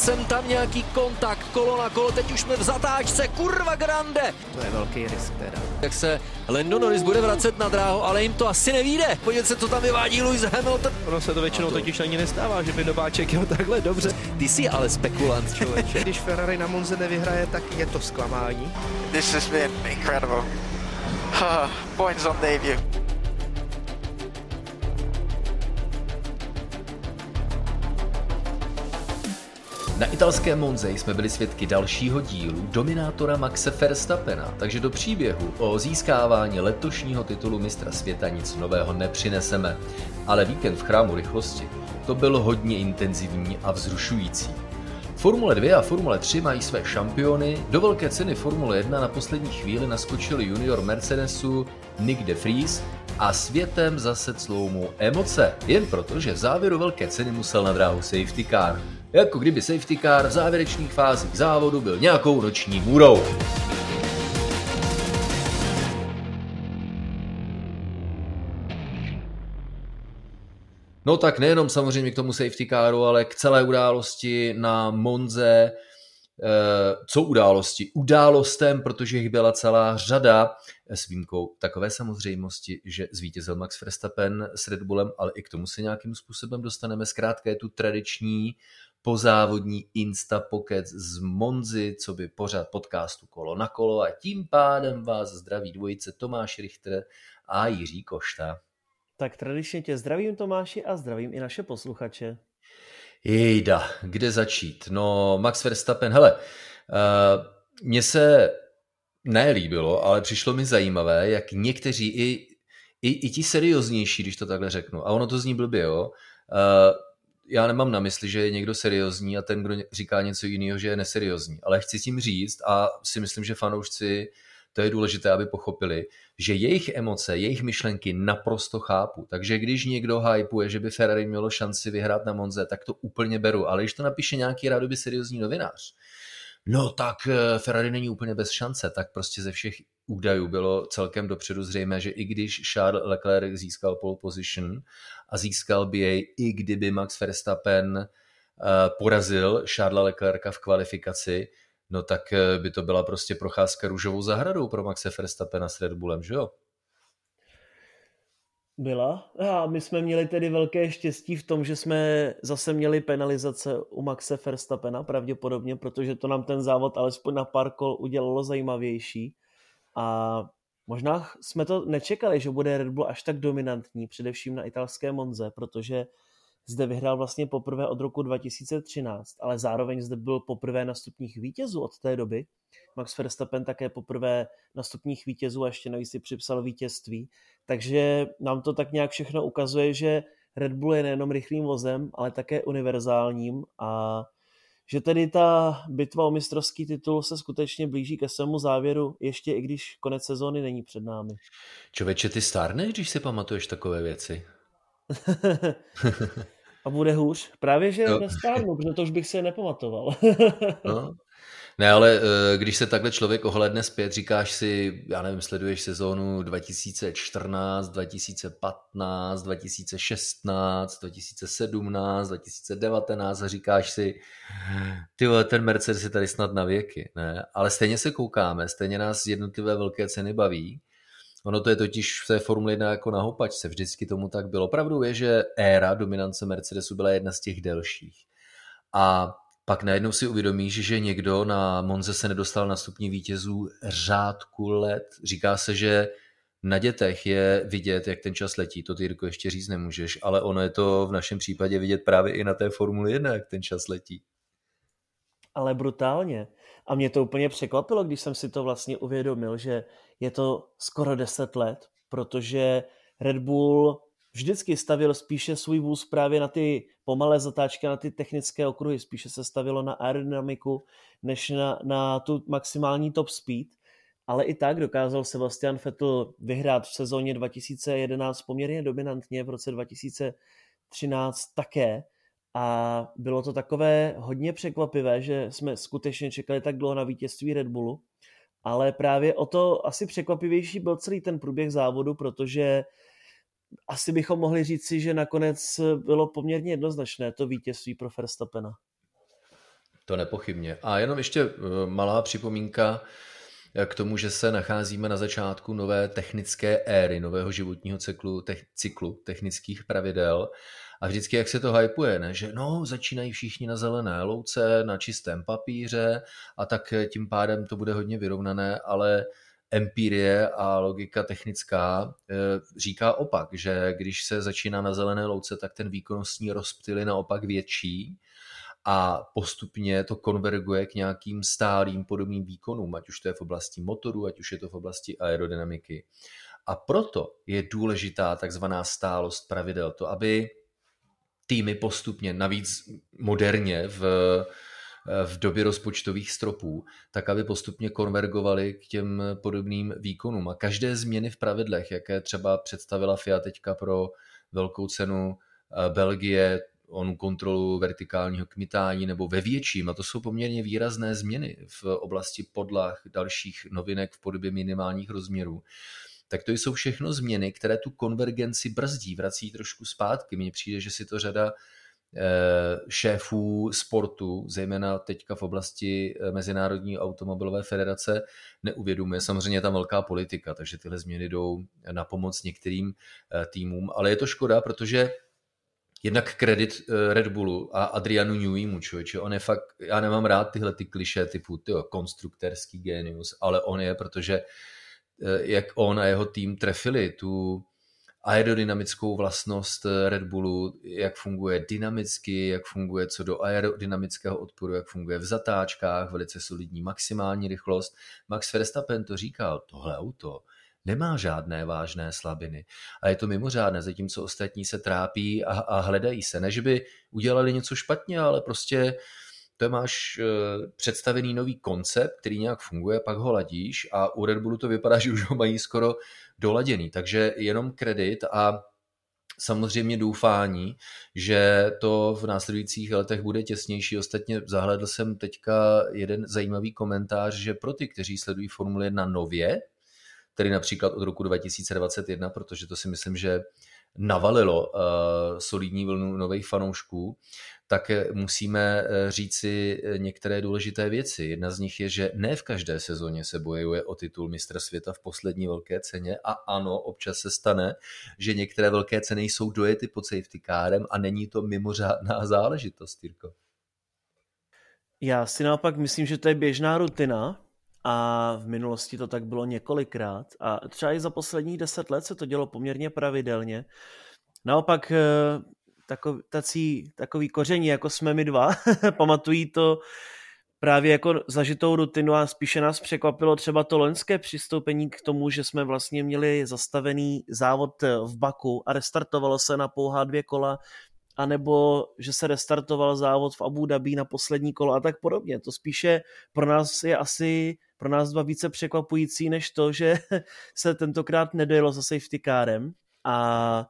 sem tam nějaký kontakt, kolo na kolo, teď už jsme v zatáčce, kurva grande. To je velký risk teda. Jak se Lando Norris bude vracet na dráhu, ale jim to asi nevíde. Podívejte se, co tam vyvádí Lewis Hamilton. Ono se to většinou to... totiž ani nestává, že by dobáček jel takhle dobře. Ty jsi ale spekulant, člověče. Když Ferrari na Monze nevyhraje, tak je to zklamání. This has been incredible. Points on debut. Na italské Monze jsme byli svědky dalšího dílu dominátora Maxe Verstappena, takže do příběhu o získávání letošního titulu mistra světa nic nového nepřineseme. Ale víkend v chrámu rychlosti to byl hodně intenzivní a vzrušující. Formule 2 a Formule 3 mají své šampiony, do velké ceny Formule 1 na poslední chvíli naskočil junior Mercedesu Nick de Vries a světem zase cloumou emoce, jen proto, že v závěru velké ceny musel na dráhu safety car jako kdyby safety car v závěrečných fázích závodu byl nějakou noční můrou. No tak nejenom samozřejmě k tomu safety caru, ale k celé události na Monze, eh, co události? Událostem, protože jich byla celá řada s výjimkou takové samozřejmosti, že zvítězil Max Verstappen s Red Bullem, ale i k tomu se nějakým způsobem dostaneme. Zkrátka je tu tradiční pozávodní Insta Pocket z Monzy, co by pořád podcastu Kolo na kolo a tím pádem vás zdraví dvojice Tomáš Richter a Jiří Košta. Tak tradičně tě zdravím Tomáši a zdravím i naše posluchače. Jejda, kde začít? No, Max Verstappen, hele, uh, mně se nelíbilo, ale přišlo mi zajímavé, jak někteří i, i, i ti serióznější, když to takhle řeknu, a ono to zní blbě, jo, uh, já nemám na mysli, že je někdo seriózní a ten, kdo říká něco jiného, že je neseriózní. Ale chci tím říct a si myslím, že fanoušci to je důležité, aby pochopili, že jejich emoce, jejich myšlenky naprosto chápu. Takže když někdo hypuje, že by Ferrari mělo šanci vyhrát na Monze, tak to úplně beru. Ale když to napíše nějaký rádoby seriózní novinář, no tak eh, Ferrari není úplně bez šance, tak prostě ze všech údajů bylo celkem dopředu zřejmé, že i když Charles Leclerc získal pole position a získal by jej, i kdyby Max Verstappen eh, porazil Charlesa Leclerca v kvalifikaci, no tak eh, by to byla prostě procházka růžovou zahradou pro Maxe Verstappena s Red Bullem, že jo? Byla. A my jsme měli tedy velké štěstí v tom, že jsme zase měli penalizace u Maxe Verstappena pravděpodobně, protože to nám ten závod alespoň na pár kol udělalo zajímavější. A možná jsme to nečekali, že bude Red Bull až tak dominantní, především na italské Monze, protože zde vyhrál vlastně poprvé od roku 2013, ale zároveň zde byl poprvé na stupních vítězů od té doby. Max Verstappen také poprvé na stupních vítězů a ještě navíc si připsal vítězství. Takže nám to tak nějak všechno ukazuje, že Red Bull je nejenom rychlým vozem, ale také univerzálním a že tedy ta bitva o mistrovský titul se skutečně blíží ke svému závěru, ještě i když konec sezóny není před námi. Čověče, ty stárneš, když si pamatuješ takové věci? a bude hůř. Právě, že no. nestárnu, protože to už bych si nepamatoval. no, ne, ale eh, když se takhle člověk ohledne zpět, říkáš si, já nevím, sleduješ sezónu 2014, 2015, 2016, 2017, 2019 a říkáš si, ty ten Mercedes je tady snad na věky, ne? Ale stejně se koukáme, stejně nás jednotlivé velké ceny baví. Ono to je totiž v té Formule 1 jako na hopačce, vždycky tomu tak bylo. Pravdou je, že éra dominance Mercedesu byla jedna z těch delších. A pak najednou si uvědomíš, že někdo na Monze se nedostal na stupní vítězů řádku let. Říká se, že na dětech je vidět, jak ten čas letí, to ty Jirko ještě říct nemůžeš, ale ono je to v našem případě vidět právě i na té Formuli 1, jak ten čas letí. Ale brutálně. A mě to úplně překvapilo, když jsem si to vlastně uvědomil, že je to skoro 10 let, protože Red Bull vždycky stavil spíše svůj vůz právě na ty pomalé zatáčky, na ty technické okruhy, spíše se stavilo na aerodynamiku, než na, na tu maximální top speed, ale i tak dokázal Sebastian Vettel vyhrát v sezóně 2011 poměrně dominantně, v roce 2013 také a bylo to takové hodně překvapivé, že jsme skutečně čekali tak dlouho na vítězství Red Bullu, ale právě o to asi překvapivější byl celý ten průběh závodu, protože asi bychom mohli říci, že nakonec bylo poměrně jednoznačné to vítězství pro Verstappena. To nepochybně. A jenom ještě eh, malá připomínka eh, k tomu, že se nacházíme na začátku nové technické éry, nového životního cyklu, te, cyklu technických pravidel. A vždycky, jak se to hypuje, ne? že no, začínají všichni na zelené louce, na čistém papíře a tak tím pádem to bude hodně vyrovnané, ale empirie a logika technická eh, říká opak, že když se začíná na zelené louce, tak ten výkonnostní rozptyl je naopak větší a postupně to konverguje k nějakým stálým podobným výkonům, ať už to je v oblasti motoru, ať už je to v oblasti aerodynamiky. A proto je důležitá takzvaná stálost pravidel, to aby týmy postupně, navíc moderně v v době rozpočtových stropů, tak aby postupně konvergovali k těm podobným výkonům. A každé změny v pravidlech, jaké třeba představila FIA teďka pro velkou cenu eh, Belgie, onu kontrolu vertikálního kmitání nebo ve větším, a to jsou poměrně výrazné změny v oblasti podlah, dalších novinek v podobě minimálních rozměrů, tak to jsou všechno změny, které tu konvergenci brzdí, vrací trošku zpátky. Mně přijde, že si to řada Eh, šéfů sportu, zejména teďka v oblasti eh, Mezinárodní automobilové federace, neuvědomuje. Samozřejmě je tam velká politika, takže tyhle změny jdou na pomoc některým eh, týmům, ale je to škoda, protože jednak kredit Red Bullu a Adrianu Neweymu, člověče, on je fakt, já nemám rád tyhle ty kliše typu tyjo, konstruktorský genius, ale on je, protože jak on a jeho tým trefili tu aerodynamickou vlastnost eh, Red Bullu, jak funguje dynamicky, jak funguje co do aerodynamického odporu, jak funguje v zatáčkách, velice solidní maximální rychlost. Max Verstappen to říkal, tohle auto nemá žádné vážné slabiny. A je to mimořádné, zatímco ostatní se trápí a, a hledají se. Ne, že by udělali něco špatně, ale prostě to máš uh, představený nový koncept, který nějak funguje, pak ho ladíš a u Red Bullu to vypadá, že už ho mají skoro doladěný. Takže jenom kredit a samozřejmě doufání, že to v následujících letech bude těsnější. Ostatně zahledl jsem teďka jeden zajímavý komentář, že pro ty, kteří sledují Formule 1 nově, tedy například od roku 2021, protože to si myslím, že navalilo uh, solidní vlnu nových fanoušků, tak eh, musíme eh, říci některé důležité věci. Jedna z nich je, že ne v každé sezóně se bojuje o titul mistra světa v poslední velké ceně a ano, občas se stane, že některé velké ceny jsou dojety pod safety kárem a není to mimořádná záležitost, Jirko. Já si naopak myslím, že to je běžná rutina, a v minulosti to tak bylo několikrát a třeba i za posledních deset let se to dělo poměrně pravidelně. Naopak eh, takový, tací, takový koření, jako jsme my dva, pamatují to právě jako zažitou rutinu a spíše nás překvapilo třeba to loňské přistoupení k tomu, že jsme vlastně měli zastavený závod v Baku a restartovalo se na pouhá dvě kola, anebo že se restartoval závod v Abu Dhabi na poslední kolo a tak podobně. To spíše pro nás je asi pro nás dva více překvapující, než to, že se tentokrát nedojelo za safety kárem a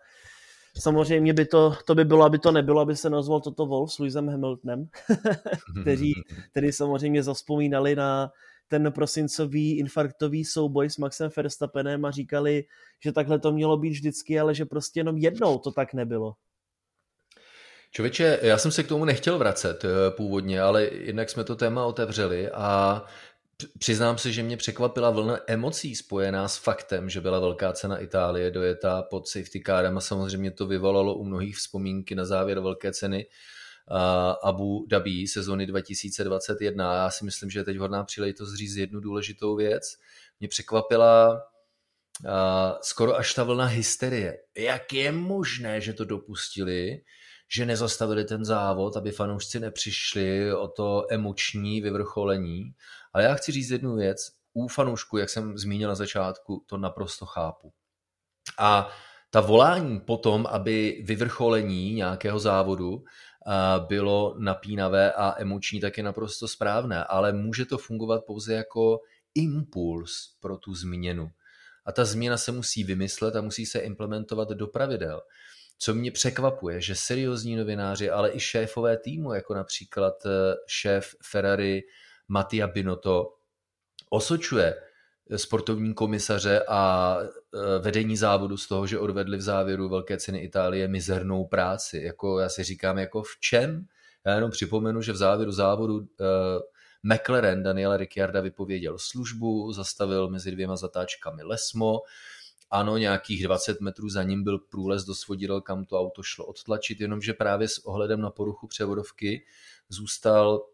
Samozřejmě by to, to by bylo, aby to nebylo, aby se nazval toto Wolf s Lewisem Hamiltonem, kteří, kteří samozřejmě zaspomínali na ten prosincový infarktový souboj s Maxem Verstappenem a říkali, že takhle to mělo být vždycky, ale že prostě jenom jednou to tak nebylo. Čověče, já jsem se k tomu nechtěl vracet eh, původně, ale jednak jsme to téma otevřeli a Přiznám se, že mě překvapila vlna emocí spojená s faktem, že byla velká cena Itálie dojetá pod safety carem a samozřejmě to vyvolalo u mnohých vzpomínky na závěr velké ceny Abu Dhabi sezóny 2021. Já si myslím, že je teď hodná příležitost říct jednu důležitou věc. Mě překvapila skoro až ta vlna hysterie. Jak je možné, že to dopustili, že nezastavili ten závod, aby fanoušci nepřišli o to emoční vyvrcholení ale já chci říct jednu věc. U fanoušku, jak jsem zmínil na začátku, to naprosto chápu. A ta volání potom, aby vyvrcholení nějakého závodu bylo napínavé a emoční, tak je naprosto správné, ale může to fungovat pouze jako impuls pro tu změnu. A ta změna se musí vymyslet a musí se implementovat do pravidel. Co mě překvapuje, že seriózní novináři, ale i šéfové týmu, jako například e, šéf Ferrari Mattia Binotto osočuje sportovní komisaře a e, vedení závodu z toho, že odvedli v závěru velké ceny Itálie mizernou práci. Jako já si říkám, jako v čem Já jenom připomenu, že v závěru závodu uh, McLaren Daniela Ricciarda vypověděl službu, zastavil mezi dvěma zatáčkami Lesmo, ano, nějakých 20 metrů za ním byl průlez do svodidel, kam to auto šlo odtlačit, jenomže právě s ohledem na poruchu převodovky zůstal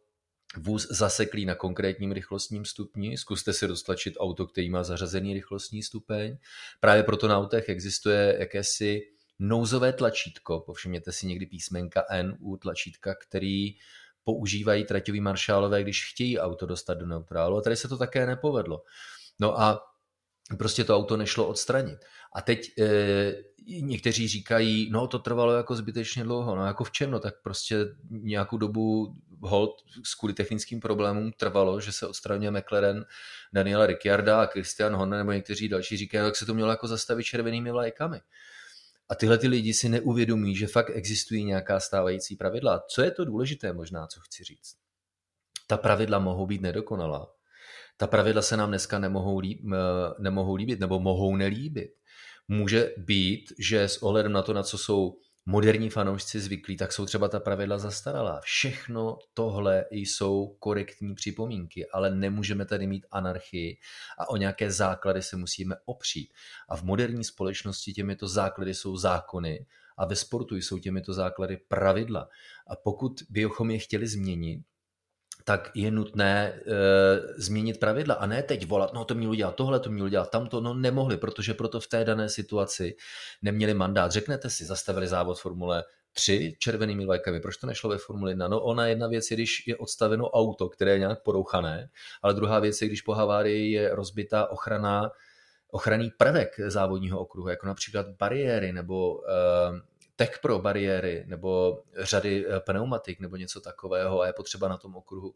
vůz zaseklý na konkrétním rychlostním stupni. Zkuste si dostlačit auto, který má zařazený rychlostní stupeň. Právě proto na autech existuje jakési nouzové tlačítko, povšimněte si někdy písmenka N u tlačítka, který používají traťoví maršálové, když chtějí auto dostat do neutrálu. A tady se to také nepovedlo. No a prostě to auto nešlo odstranit. A teď e, někteří říkají, no to trvalo jako zbytečně dlouho, no jako v čem, no tak prostě nějakou dobu hold kvůli technickým problémům trvalo, že se odstraňuje McLaren Daniela Ricciarda a Christian Horner nebo někteří další říkají, jak se to mělo jako zastavit červenými vlajkami. A tyhle ty lidi si neuvědomí, že fakt existují nějaká stávající pravidla. Co je to důležité možná, co chci říct? Ta pravidla mohou být nedokonalá. Ta pravidla se nám dneska nemohou, líb, nemohou líbit nebo mohou nelíbit. Může být, že s ohledem na to, na co jsou moderní fanoušci zvyklí, tak jsou třeba ta pravidla zastaralá. Všechno tohle jsou korektní připomínky, ale nemůžeme tady mít anarchii a o nějaké základy se musíme opřít. A v moderní společnosti těmito základy jsou zákony a ve sportu jsou těmito základy pravidla. A pokud bychom je chtěli změnit, tak je nutné e, změnit pravidla a ne teď volat, no to mělo dělat tohle, to mělo dělat tamto, no nemohli, protože proto v té dané situaci neměli mandát. Řeknete si, zastavili závod Formule 3 červenými vlajkami, proč to nešlo ve Formule 1? No ona jedna věc je, když je odstaveno auto, které je nějak porouchané, ale druhá věc je, když po havárii je rozbitá ochrana ochranný prvek závodního okruhu, jako například bariéry nebo e, tech pro bariéry nebo řady eh, pneumatik nebo něco takového a je potřeba na tom okruhu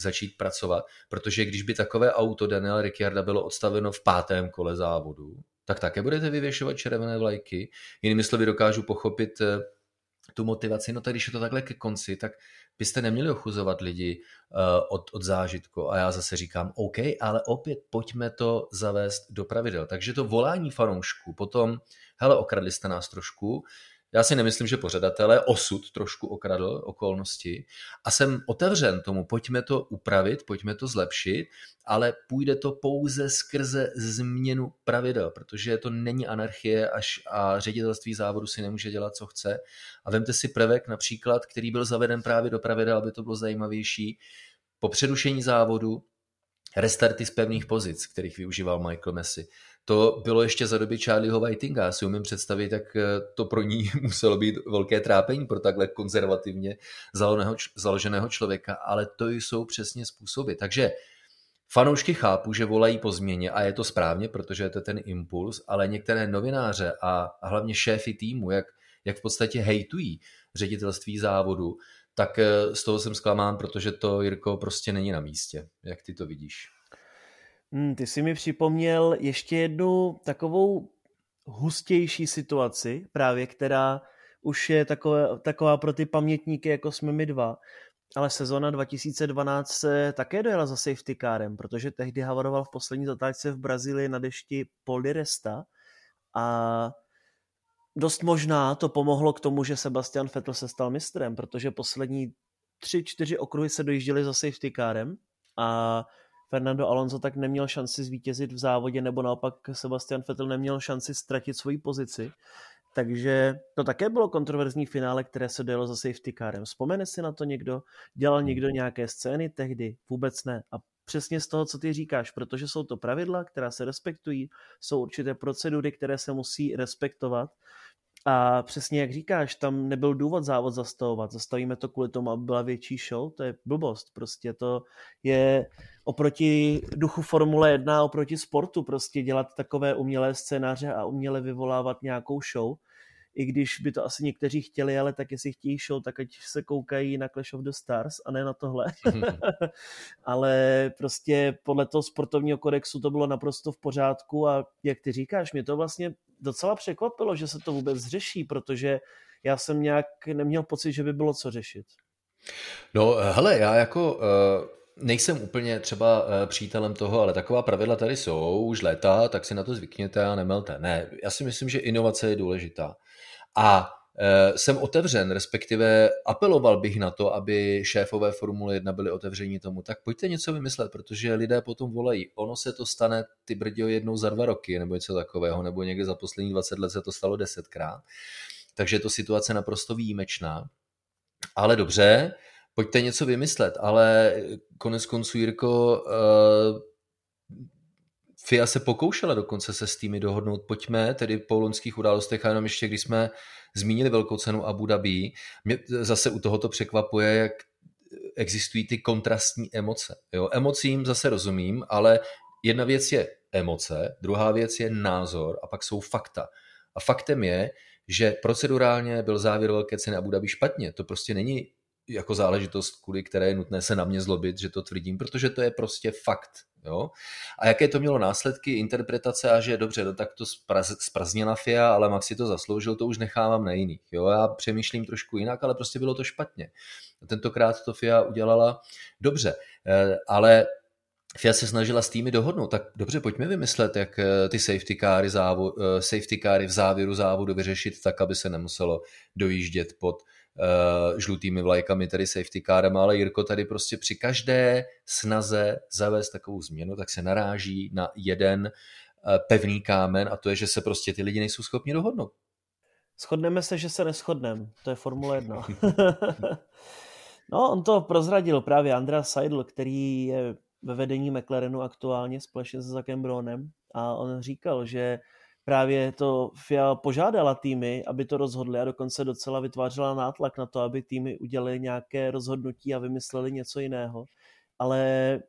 začít pracovat, protože když by takové auto Daniel Ricciarda bylo odstaveno v pátém kole závodu, tak také budete vyvěšovat červené vlajky. Jinými slovy dokážu pochopit eh, tu motivaci, no tak když je to takhle ke konci, tak byste neměli ochuzovat lidi uh, od, od zážitku. A já zase říkám, OK, ale opět pojďme to zavést do pravidel. Takže to volání fanoušků, potom, hele, okradli jste nás trošku, já si nemyslím, že pořadatelé osud trošku okradl okolnosti a jsem otevřen tomu, pojďme to upravit, pojďme to zlepšit, ale půjde to pouze skrze změnu pravidel, protože to není anarchie až a ředitelství závodu si nemůže dělat, co chce. A vemte si prvek například, který byl zaveden právě do pravidel, aby to bylo zajímavější. Po přerušení závodu restarty z pevných pozic, kterých využíval Michael Messi to bylo ještě za doby Charlieho Whitinga. Já si umím představit, jak eh, to pro ní muselo být velké trápení pro takhle konzervativně založeného člověka, ale to jsou přesně způsoby. Takže Fanoušky chápu, že volají po změně a je to správně, protože je to ten impuls, ale některé novináře a hlavně šéfy týmu, jak, jak v podstatě hejtují ředitelství závodu, tak eh, z toho jsem zklamán, protože to, Jirko, prostě není na místě. Jak ty to vidíš? Hmm, ty jsi mi připomněl ještě jednu takovou hustější situaci, právě která už je takové, taková pro ty pamětníky, jako jsme my dva. Ale sezona 2012 se také dojela za safety carem, protože tehdy havaroval v poslední zatáčce v Brazílii na dešti Paul Resta a dost možná to pomohlo k tomu, že Sebastian Vettel se stal mistrem, protože poslední tři, čtyři okruhy se dojížděly za safety carem a Fernando Alonso tak neměl šanci zvítězit v závodě, nebo naopak Sebastian Vettel neměl šanci ztratit svoji pozici. Takže to také bylo kontroverzní finále, které se dělo za safety carem. Vzpomene si na to někdo? Dělal někdo nějaké scény tehdy? Vůbec ne. A přesně z toho, co ty říkáš, protože jsou to pravidla, která se respektují, jsou určité procedury, které se musí respektovat a přesně jak říkáš, tam nebyl důvod závod zastavovat. Zastavíme to kvůli tomu, aby byla větší show. To je blbost. Prostě to je oproti duchu Formule 1, oproti sportu prostě dělat takové umělé scénáře a uměle vyvolávat nějakou show i když by to asi někteří chtěli, ale tak jestli chtějí show, tak ať se koukají na Clash of the Stars a ne na tohle. ale prostě podle toho sportovního kodexu to bylo naprosto v pořádku a jak ty říkáš, mě to vlastně docela překvapilo, že se to vůbec řeší, protože já jsem nějak neměl pocit, že by bylo co řešit. No hele, já jako... Uh nejsem úplně třeba eh, přítelem toho, ale taková pravidla tady jsou už léta, tak si na to zvykněte a nemelte. Ne, já si myslím, že inovace je důležitá. A Eh, jsem otevřen, respektive apeloval bych na to, aby šéfové Formule 1 byli otevření tomu, tak pojďte něco vymyslet, protože lidé potom volají. Ono se to stane, ty brdio, jednou za dva roky, nebo něco takového, nebo někdy za poslední 20 let se to stalo desetkrát. Takže je to situace naprosto výjimečná. Ale dobře, pojďte něco vymyslet, ale konec konců, Jirko, uh, FIA se pokoušela dokonce se s týmy dohodnout, pojďme tedy po loňských událostech a jenom ještě, když jsme zmínili velkou cenu Abu Dhabi, mě zase u tohoto překvapuje, jak existují ty kontrastní emoce. Jo? Emocím zase rozumím, ale jedna věc je emoce, druhá věc je názor a pak jsou fakta. A faktem je, že procedurálně byl závěr velké ceny Abu Dhabi špatně. To prostě není jako záležitost, kvůli které je nutné se na mě zlobit, že to tvrdím, protože to je prostě fakt. Jo? A jaké to mělo následky, interpretace a že dobře, no tak to sprazněla FIA, ale Max si to zasloužil, to už nechávám na jiných. Jo? Já přemýšlím trošku jinak, ale prostě bylo to špatně. tentokrát to FIA udělala dobře, eh, ale FIA se snažila s týmy dohodnout, tak dobře, pojďme vymyslet, jak eh, ty safety cary, závod, eh, safety cary v závěru závodu vyřešit tak, aby se nemuselo dojíždět pod žlutými vlajkami, tedy safety carem, ale Jirko tady prostě při každé snaze zavést takovou změnu, tak se naráží na jeden uh, pevný kámen a to je, že se prostě ty lidi nejsou schopni dohodnout. Shodneme se, že se neschodneme. To je Formule 1. no, on to prozradil právě Andrea Seidl, který je ve vedení McLarenu aktuálně společně se Zakem Bronem a on říkal, že právě to FIA požádala týmy, aby to rozhodli a dokonce docela vytvářela nátlak na to, aby týmy udělali nějaké rozhodnutí a vymysleli něco jiného. Ale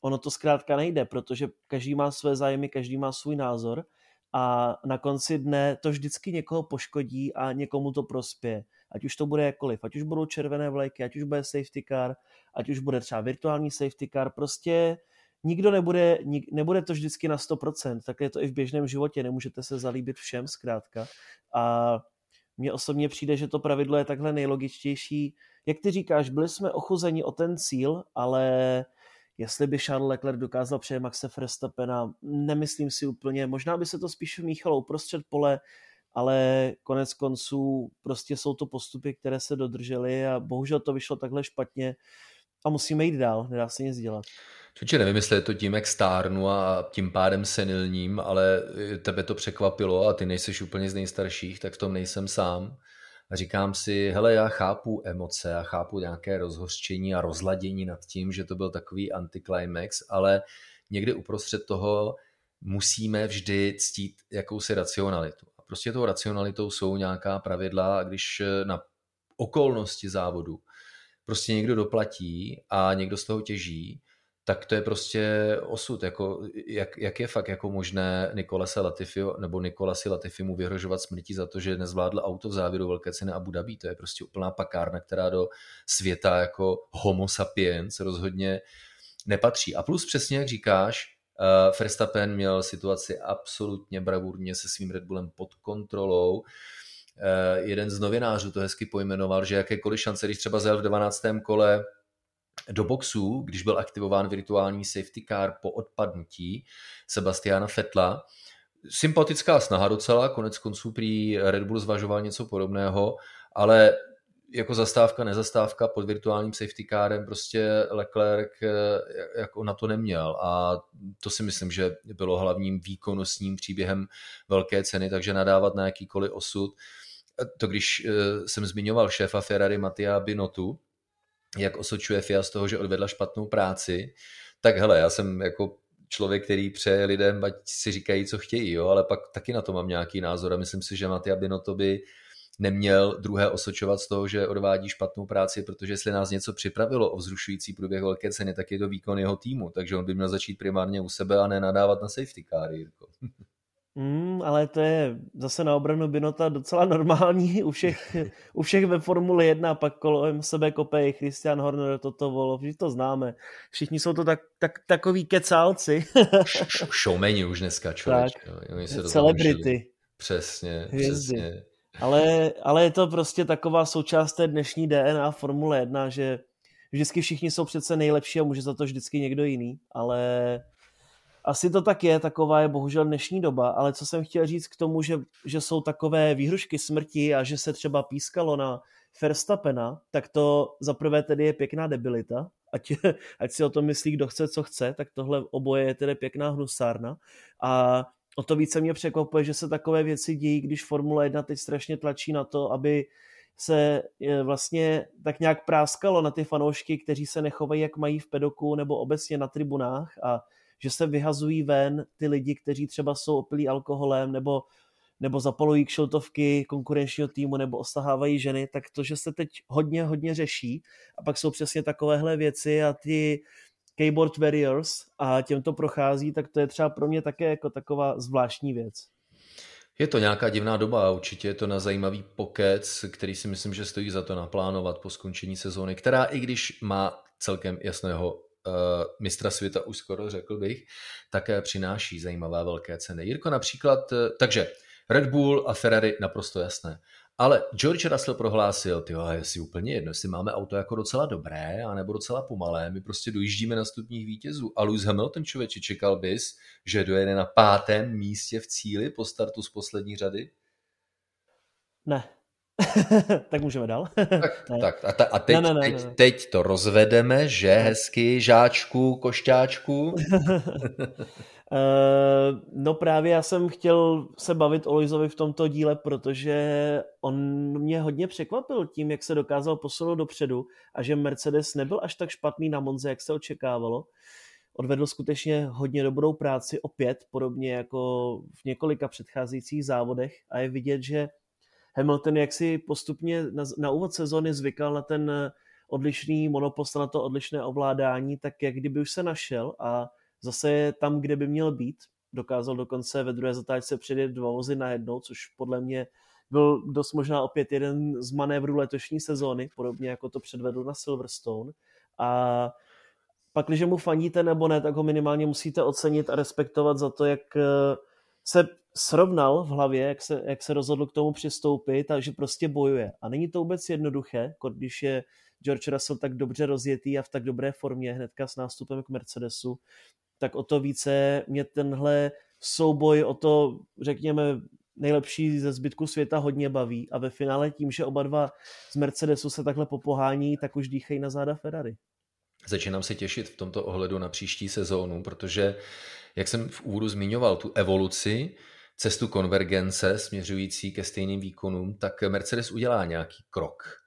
ono to zkrátka nejde, protože každý má své zájmy, každý má svůj názor a na konci dne to vždycky někoho poškodí a někomu to prospěje. Ať už to bude jakkoliv, ať už budou červené vlajky, ať už bude safety car, ať už bude třeba virtuální safety car, prostě nikdo nebude, nik, nebude to vždycky na 100%, tak je to i v běžném životě, nemůžete se zalíbit všem zkrátka. A mně osobně přijde, že to pravidlo je takhle nejlogičtější. Jak ty říkáš, byli jsme ochuzeni o ten cíl, ale jestli by Charles Leclerc dokázal přejet Maxe Verstappena, nemyslím si úplně, možná by se to spíš vmíchalo uprostřed pole, ale konec konců prostě jsou to postupy, které se dodržely a bohužel to vyšlo takhle špatně a musíme jít dál, nedá se nic dělat. Čuče, nevím, jestli je to tím, jak stárnu a tím pádem senilním, ale tebe to překvapilo a ty nejseš úplně z nejstarších, tak v tom nejsem sám. A říkám si, hele, já chápu emoce, já chápu nějaké rozhořčení a rozladění nad tím, že to byl takový anticlimax, ale někdy uprostřed toho musíme vždy ctít jakousi racionalitu. A prostě tou racionalitou jsou nějaká pravidla a když na okolnosti závodu prostě někdo doplatí a někdo z toho těží, tak to je prostě osud. Jako, jak, jak, je fakt jako možné Nikolase Latifi nebo Nikolasi Latifi mu vyhrožovat smrtí za to, že nezvládl auto v závěru velké ceny Abu Dhabi. To je prostě úplná pakárna, která do světa jako homo sapiens rozhodně nepatří. A plus přesně, jak říkáš, uh, Verstappen měl situaci absolutně bravurně se svým Red Bullem pod kontrolou. Uh, jeden z novinářů to hezky pojmenoval, že jakékoliv šance, když třeba zel v 12. kole do boxu, když byl aktivován virtuální safety car po odpadnutí Sebastiana Fetla. Sympatická snaha docela, konec konců prý Red Bull zvažoval něco podobného, ale jako zastávka, nezastávka pod virtuálním safety carem prostě Leclerc eh, jako na to neměl a to si myslím, že bylo hlavním výkonnostním příběhem velké ceny, takže nadávat na jakýkoliv osud. To když eh, jsem zmiňoval šéfa Ferrari Mattia Binotu, jak osočuje FIA z toho, že odvedla špatnou práci, tak hele, já jsem jako člověk, který přeje lidem, ať si říkají, co chtějí, jo, ale pak taky na to mám nějaký názor a myslím si, že Matia Binotto by neměl druhé osočovat z toho, že odvádí špatnou práci, protože jestli nás něco připravilo o vzrušující průběh velké ceny, tak je to výkon jeho týmu, takže on by měl začít primárně u sebe a ne nadávat na safety car, Jirko. Mm, ale to je zase na obranu Binota docela normální u všech, u všech ve Formuli 1, pak kolem sebe kopej Christian Horner, Toto Wolf, že to známe. Všichni jsou to tak, tak, takový kecálci. Showmeni už dneska, člověk. Celebrity. Přesně, Hvězdy. přesně. Ale, ale je to prostě taková součást té dnešní DNA Formule 1, že vždycky všichni jsou přece nejlepší a může za to vždycky někdo jiný, ale Asi to tak je, taková je bohužel dnešní doba, ale co jsem chtěl říct k tomu, že, že jsou takové výhrušky smrti a že se třeba pískalo na Verstappena, tak to zaprvé tedy je pěkná debilita, ať, ať si o tom myslí, kdo chce, co chce, tak tohle oboje je tedy pěkná hnusárna. A o to více mě překvapuje, že se takové věci dějí, když Formule 1 teď strašně tlačí na to, aby se eh, vlastně tak nějak práskalo na ty fanoušky, kteří se nechovají, jak mají v pedoku nebo obecně na tribunách a že se vyhazují ven ty lidi, kteří třeba jsou opilí alkoholem nebo, nebo zapalují kšiltovky konkurenčního týmu nebo osahávají ženy, tak to, že se teď hodně, hodně řeší a pak jsou přesně takovéhle věci a ty keyboard warriors a těm to prochází, tak to je třeba pro mě také jako taková zvláštní věc. Je to nějaká divná doba, určitě je to na zajímavý pokec, který si myslím, že stojí za to naplánovat po skončení sezóny, která i když má celkem jasného mistra světa už skoro řekl bych, také přináší zajímavé velké ceny. Jirko například, uh, takže Red Bull a Ferrari naprosto jasné. Ale George Russell prohlásil, ty je si úplně jedno, jestli máme auto jako docela dobré, anebo docela pomalé, my prostě dojíždíme na stupních vítězů. A Lewis Hamilton, člověče, čekal bys, že dojede na pátém místě v cíli po startu z poslední řady? Ne. tak můžeme dál. tak, tak a, ta, a teď, ne, ne, ne, teď, ne. teď to rozvedeme, že hezky, žáčku, košťáčku. Uh, no právě já jsem chtěl se bavit o Loizovi v tomto díle, protože on mě hodně překvapil tím, jak se dokázal posunout dopředu a že Mercedes nebyl až tak špatný na Monze, jak se očekávalo. Odvedl skutečně hodně dobrou práci opět, podobně jako v několika předcházejících závodech a je vidět, že Hamilton jaksi postupně na, na úvod sezóny zvykal na ten odlišný monopost, na to odlišné ovládání, tak jak kdyby už se našel a zase je tam, kde by měl být. Dokázal dokonce ve druhé zatáčce předjet dva vozy na jednou, což podle mě byl dost možná opět jeden z manévrů letošní sezóny, podobně jako to předvedl na Silverstone. A pak, když mu fandíte nebo ne, tak ho minimálně musíte ocenit a respektovat za to, jak eh, se srovnal v hlavě, jak se, jak se rozhodl k tomu přistoupit, takže prostě bojuje. A není to vůbec jednoduché, když je George Russell tak dobře rozjetý a v tak dobré formě hnedka s nástupem k Mercedesu, tak o to více mě tenhle souboj o to, řekněme, nejlepší ze zbytku světa hodně baví a ve finále tím, že oba dva z Mercedesu se takhle popohání, tak už dýchají na záda Ferrari. Začínám se těšit v tomto ohledu na příští sezónu, protože, jak jsem v úvodu zmiňoval, tu evoluci, cestu konvergence směřující ke stejným výkonům, tak Mercedes udělá nějaký krok.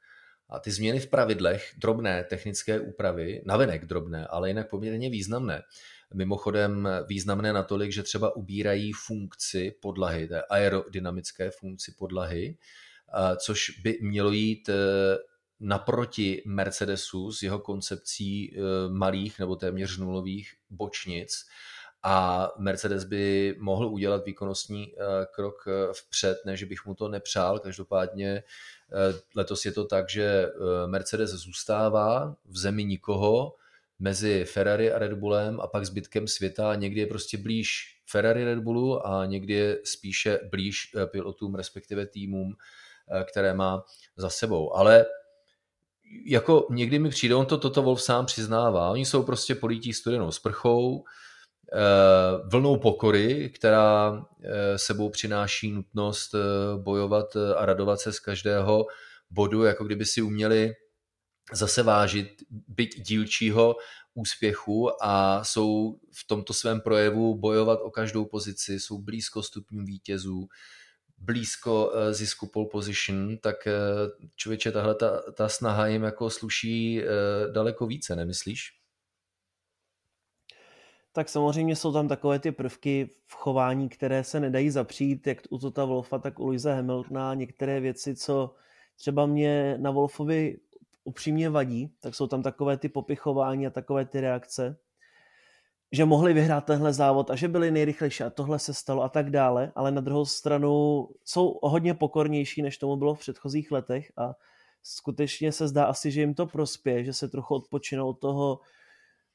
A ty změny v pravidlech, drobné technické úpravy, navenek drobné, ale jinak poměrně významné, Mimochodem významné natolik, že třeba ubírají funkci podlahy, té aerodynamické funkci podlahy, což by mělo jít e, naproti Mercedesu s jeho koncepcí e, malých nebo téměř nulových bočnic a Mercedes by mohl udělat výkonnostní e, krok vpřed, než bych mu to nepřál. Každopádně letos je to tak, že Mercedes zůstává v zemi nikoho, mezi Ferrari a Red Bullem a pak zbytkem světa. Někdy je prostě blíž Ferrari Red Bullu a někdy je spíše blíž eh, pilotům, respektive týmům, eh, které má za sebou. Ale jako někdy mi přijde, on to Toto Wolf sám přiznává, oni jsou prostě polítí studenou sprchou, eh, vlnou pokory, která sebou přináší nutnost bojovat a radovat se z každého bodu, jako kdyby si uměli zase vážit byť dílčího úspěchu a jsou v tomto svém projevu bojovat o každou pozici, jsou blízko stupňů vítězů, blízko eh, zisku pole position, tak eh, člověče, tahle ta, ta snaha jim jako sluší eh, daleko více, nemyslíš? Tak samozřejmě jsou tam takové ty prvky v chování, které se nedají zapřít, jak u Tota Wolfa, tak u Luise Hamiltona. Některé věci, co třeba mě na Wolfovi upřímně vadí, tak jsou tam takové ty popichování a takové ty reakce, že mohli vyhrát tenhle závod a že byli nejrychlejší a tohle se stalo a tak dále, ale na druhou stranu jsou hodně pokornější, než tomu bylo v předchozích letech a skutečně se zdá asi, že jim to prospěje, že se trochu odpočinou od toho,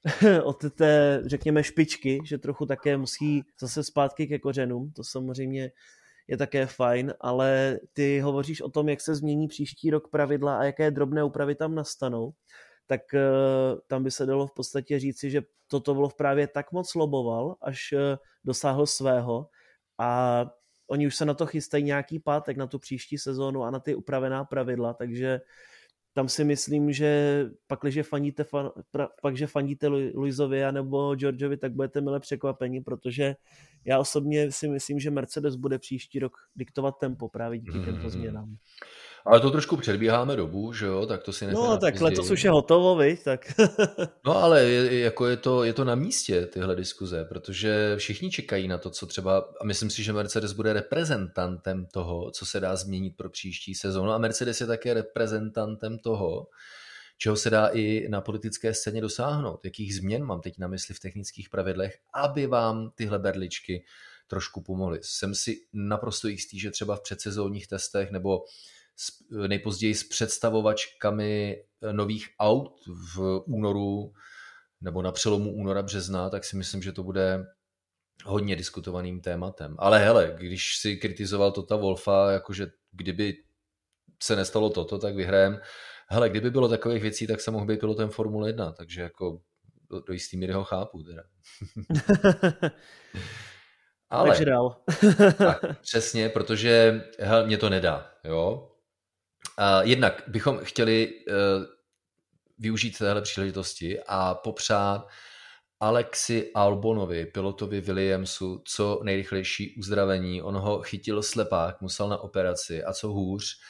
od té, řekněme, špičky, že trochu také musí zase zpátky ke kořenům, to samozřejmě je také fajn, ale ty hovoříš o tom, jak se změní příští rok pravidla a jaké drobné úpravy tam nastanou, tak tam by se dalo v podstatě říci, že toto bylo právě tak moc loboval, až dosáhl svého a oni už se na to chystají nějaký pátek, na tu příští sezónu a na ty upravená pravidla, takže tam si myslím, že pak, když fandíte, fan, pra, pak, že fandíte Luizovi nebo Georgeovi, tak budete milé překvapení, protože já osobně si myslím, že Mercedes bude příští rok diktovat tempo právě díky těmto hmm. Ale to trošku předbíháme dobu, že jo, tak to si No, tak později. letos už je hotovo, viď, tak. no, ale je, jako je, to, je to na místě, tyhle diskuze, protože všichni čekají na to, co třeba, a myslím si, že Mercedes bude reprezentantem toho, co se dá změnit pro příští sezónu a Mercedes je také reprezentantem toho, čeho se dá i na politické scéně dosáhnout, jakých změn mám teď na mysli v technických pravidlech, aby vám tyhle berličky trošku pomohly. Jsem si naprosto jistý, že třeba v předsezónních testech nebo nejpozději s představovačkami eh, nových aut v únoru nebo na přelomu února března, tak si myslím, že to bude hodně diskutovaným tématem. Ale hele, když si kritizoval Tota Wolfa, jakože kdyby se nestalo toto, tak vyhrajem. Hele, kdyby bylo takových věcí, tak se mohl být pilotem Formule 1, takže jako do, do jistý míry ho chápu teda. Ale, takže tak, přesně, protože hele, mě to nedá, jo. Uh, jednak bychom chtěli uh, využít téhle příležitosti a popřát Alexi Albonovi, pilotovi Williamsu, co nejrychlejší uzdravení. On ho chytil slepák, musel na operaci a co hůř,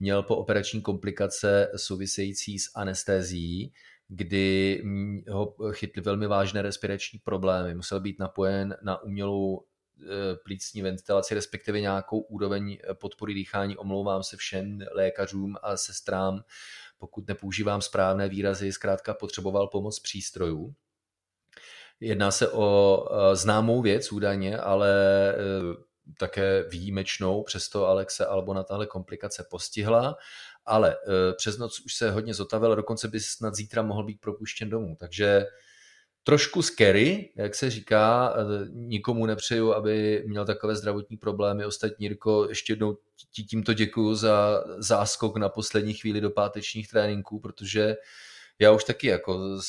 měl po operační komplikace související s anestézií, kdy ho chytly velmi vážné respirační problémy. Musel být napojen na umělou Eh, plícní ventilaci, respektive nějakou úroveň eh, podpory dýchání. Omlouvám se všem lékařům a sestrám, pokud nepoužívám správné výrazy, zkrátka potřeboval pomoc přístrojů. Jedná se o eh, známou věc údajně, ale také výjimečnou, přesto Alexe Albo na tahle komplikace postihla, ale přes noc už se hodně zotavil, dokonce by snad zítra mohl být propuštěn domů, takže trošku scary, jak se říká, nikomu nepřeju, aby měl takové zdravotní problémy. Ostatní, Jirko, ještě jednou ti tímto děkuju za záskok na poslední chvíli do pátečních tréninků, protože já už taky jako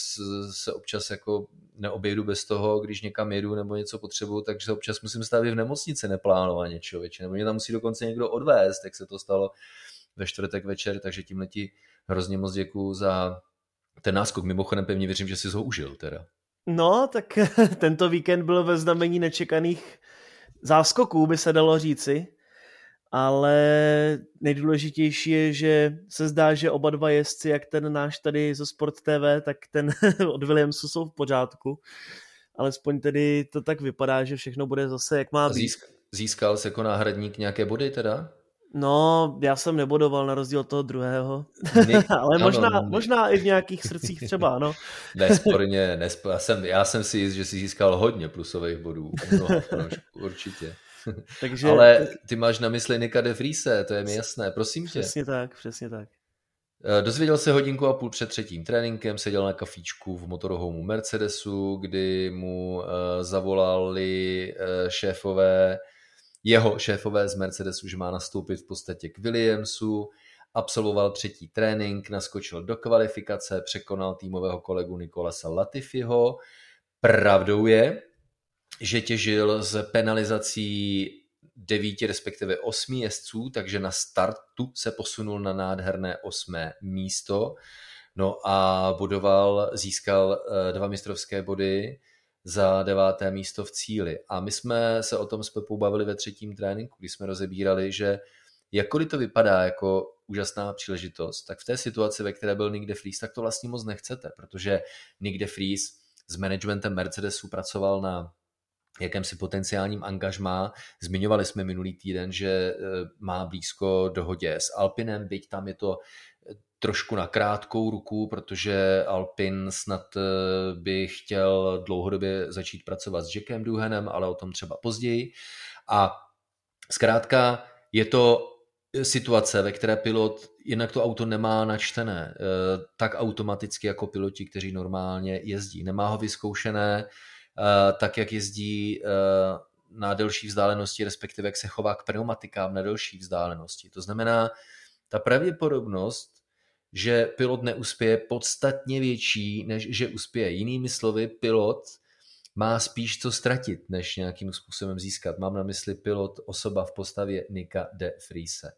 se občas jako neobejdu bez toho, když někam jedu nebo něco potřebuju, takže občas musím stavit v nemocnici neplánovaně člověče, nebo mě tam musí dokonce někdo odvést, jak se to stalo ve čtvrtek večer, takže tímhle ti hrozně moc děkuju za ten náskok. Mimochodem pevně věřím, že jsi ho užil teda. No, tak tento víkend byl ve znamení nečekaných záskoků, by se dalo říci. Ale nejdůležitější je, že se zdá, že oba dva jezdci, jak ten náš tady zo Sport TV, tak ten od Williamsu jsou v pořádku. Alespoň tedy to tak vypadá, že všechno bude zase jak má být. Získal se jako náhradník nějaké body teda? No, já jsem nebodoval na rozdíl od toho druhého, ale ano, možná, ne. možná i v nějakých srdcích třeba, ano. Nesporně, nespor, já, jsem, já jsem si jist, že jsi získal hodně plusových bodů, no, určitě. Takže, ale ty máš na mysli Nika de Friese, to je mi jasné, prosím tě. Přesně tak, přesně tak. Eh, dozvěděl se hodinku a půl před třetím tréninkem, seděl na kafíčku v motorhomu Mercedesu, kdy mu uh, zavolali uh, šéfové jeho šéfové z Mercedesu, že má nastoupit v podstatě k Williamsu, absolvoval třetí trénink, naskočil do kvalifikace, překonal týmového kolegu Nikolasa Latifiho. Pravdou je, že těžil z penalizací devíti, respektive osmi jezdců, takže na startu se posunul na nádherné osmé místo. No a bodoval, získal eh, dva mistrovské body, za deváté místo v cíli. A my jsme se o tom s Pepou bavili ve třetím tréninku, kdy jsme rozebírali, že jakkoliv to vypadá jako úžasná příležitost, tak v té situaci, ve které byl Nick de Vries, tak to vlastně moc nechcete, protože Nick de Vries s managementem Mercedesu pracoval na jakémsi potenciálním angažmá. Zmiňovali jsme minulý týden, že eh, má blízko dohodě s Alpinem, byť tam je to trošku na krátkou ruku, protože Alpin snad eh, by chtěl dlouhodobě začít pracovat s Jackem Duhanem, ale o tom třeba později. A zkrátka je to situace, ve které pilot jinak to auto nemá načtené eh, tak automaticky jako piloti, kteří normálně jezdí. Nemá ho vyzkoušené eh, tak, jak jezdí na delší vzdálenosti, respektive jak se chová k pneumatikám na delší vzdálenosti. To znamená, ta pravděpodobnost, že pilot neuspěje podstatně větší, než že uspěje. Jinými slovy, pilot má spíš co ztratit, než nějakým způsobem získat. Mám na mysli pilot, osoba v postavě Nika de Friese.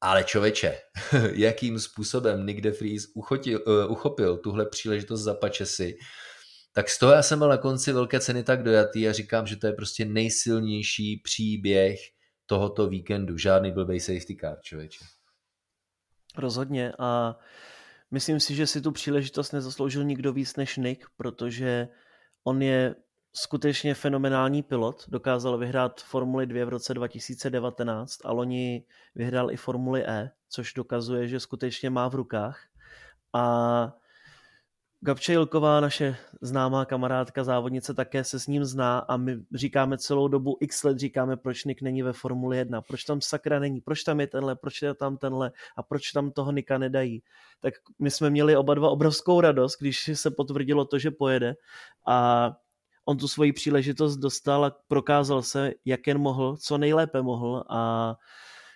Ale čověče, jakým způsobem Nick de Vries uchotil, uh, uchopil tuhle příležitost za pačesy, tak z toho já jsem byl na konci velké ceny tak dojatý a říkám, že to je prostě nejsilnější příběh tohoto víkendu. Žádný blbej safety car, člověče. Rozhodně a myslím si, že si tu příležitost nezasloužil nikdo víc než Nick, protože on je skutečně fenomenální pilot, dokázal vyhrát Formuli 2 v roce 2019 a loni vyhrál i Formuli E, což dokazuje, že skutečně má v rukách. A Gabče Jilková, naše známá kamarádka, závodnice, také se s ním zná a my říkáme celou dobu x let, říkáme, proč Nick není ve Formuli 1, proč tam sakra není, proč tam je tenhle, proč je tam tenhle? A proč tam toho Nika nedají. Tak my jsme měli oba dva obrovskou radost, když se potvrdilo to, že pojede. A on tu svoji příležitost dostal a prokázal se, jak jen mohl, co nejlépe mohl. A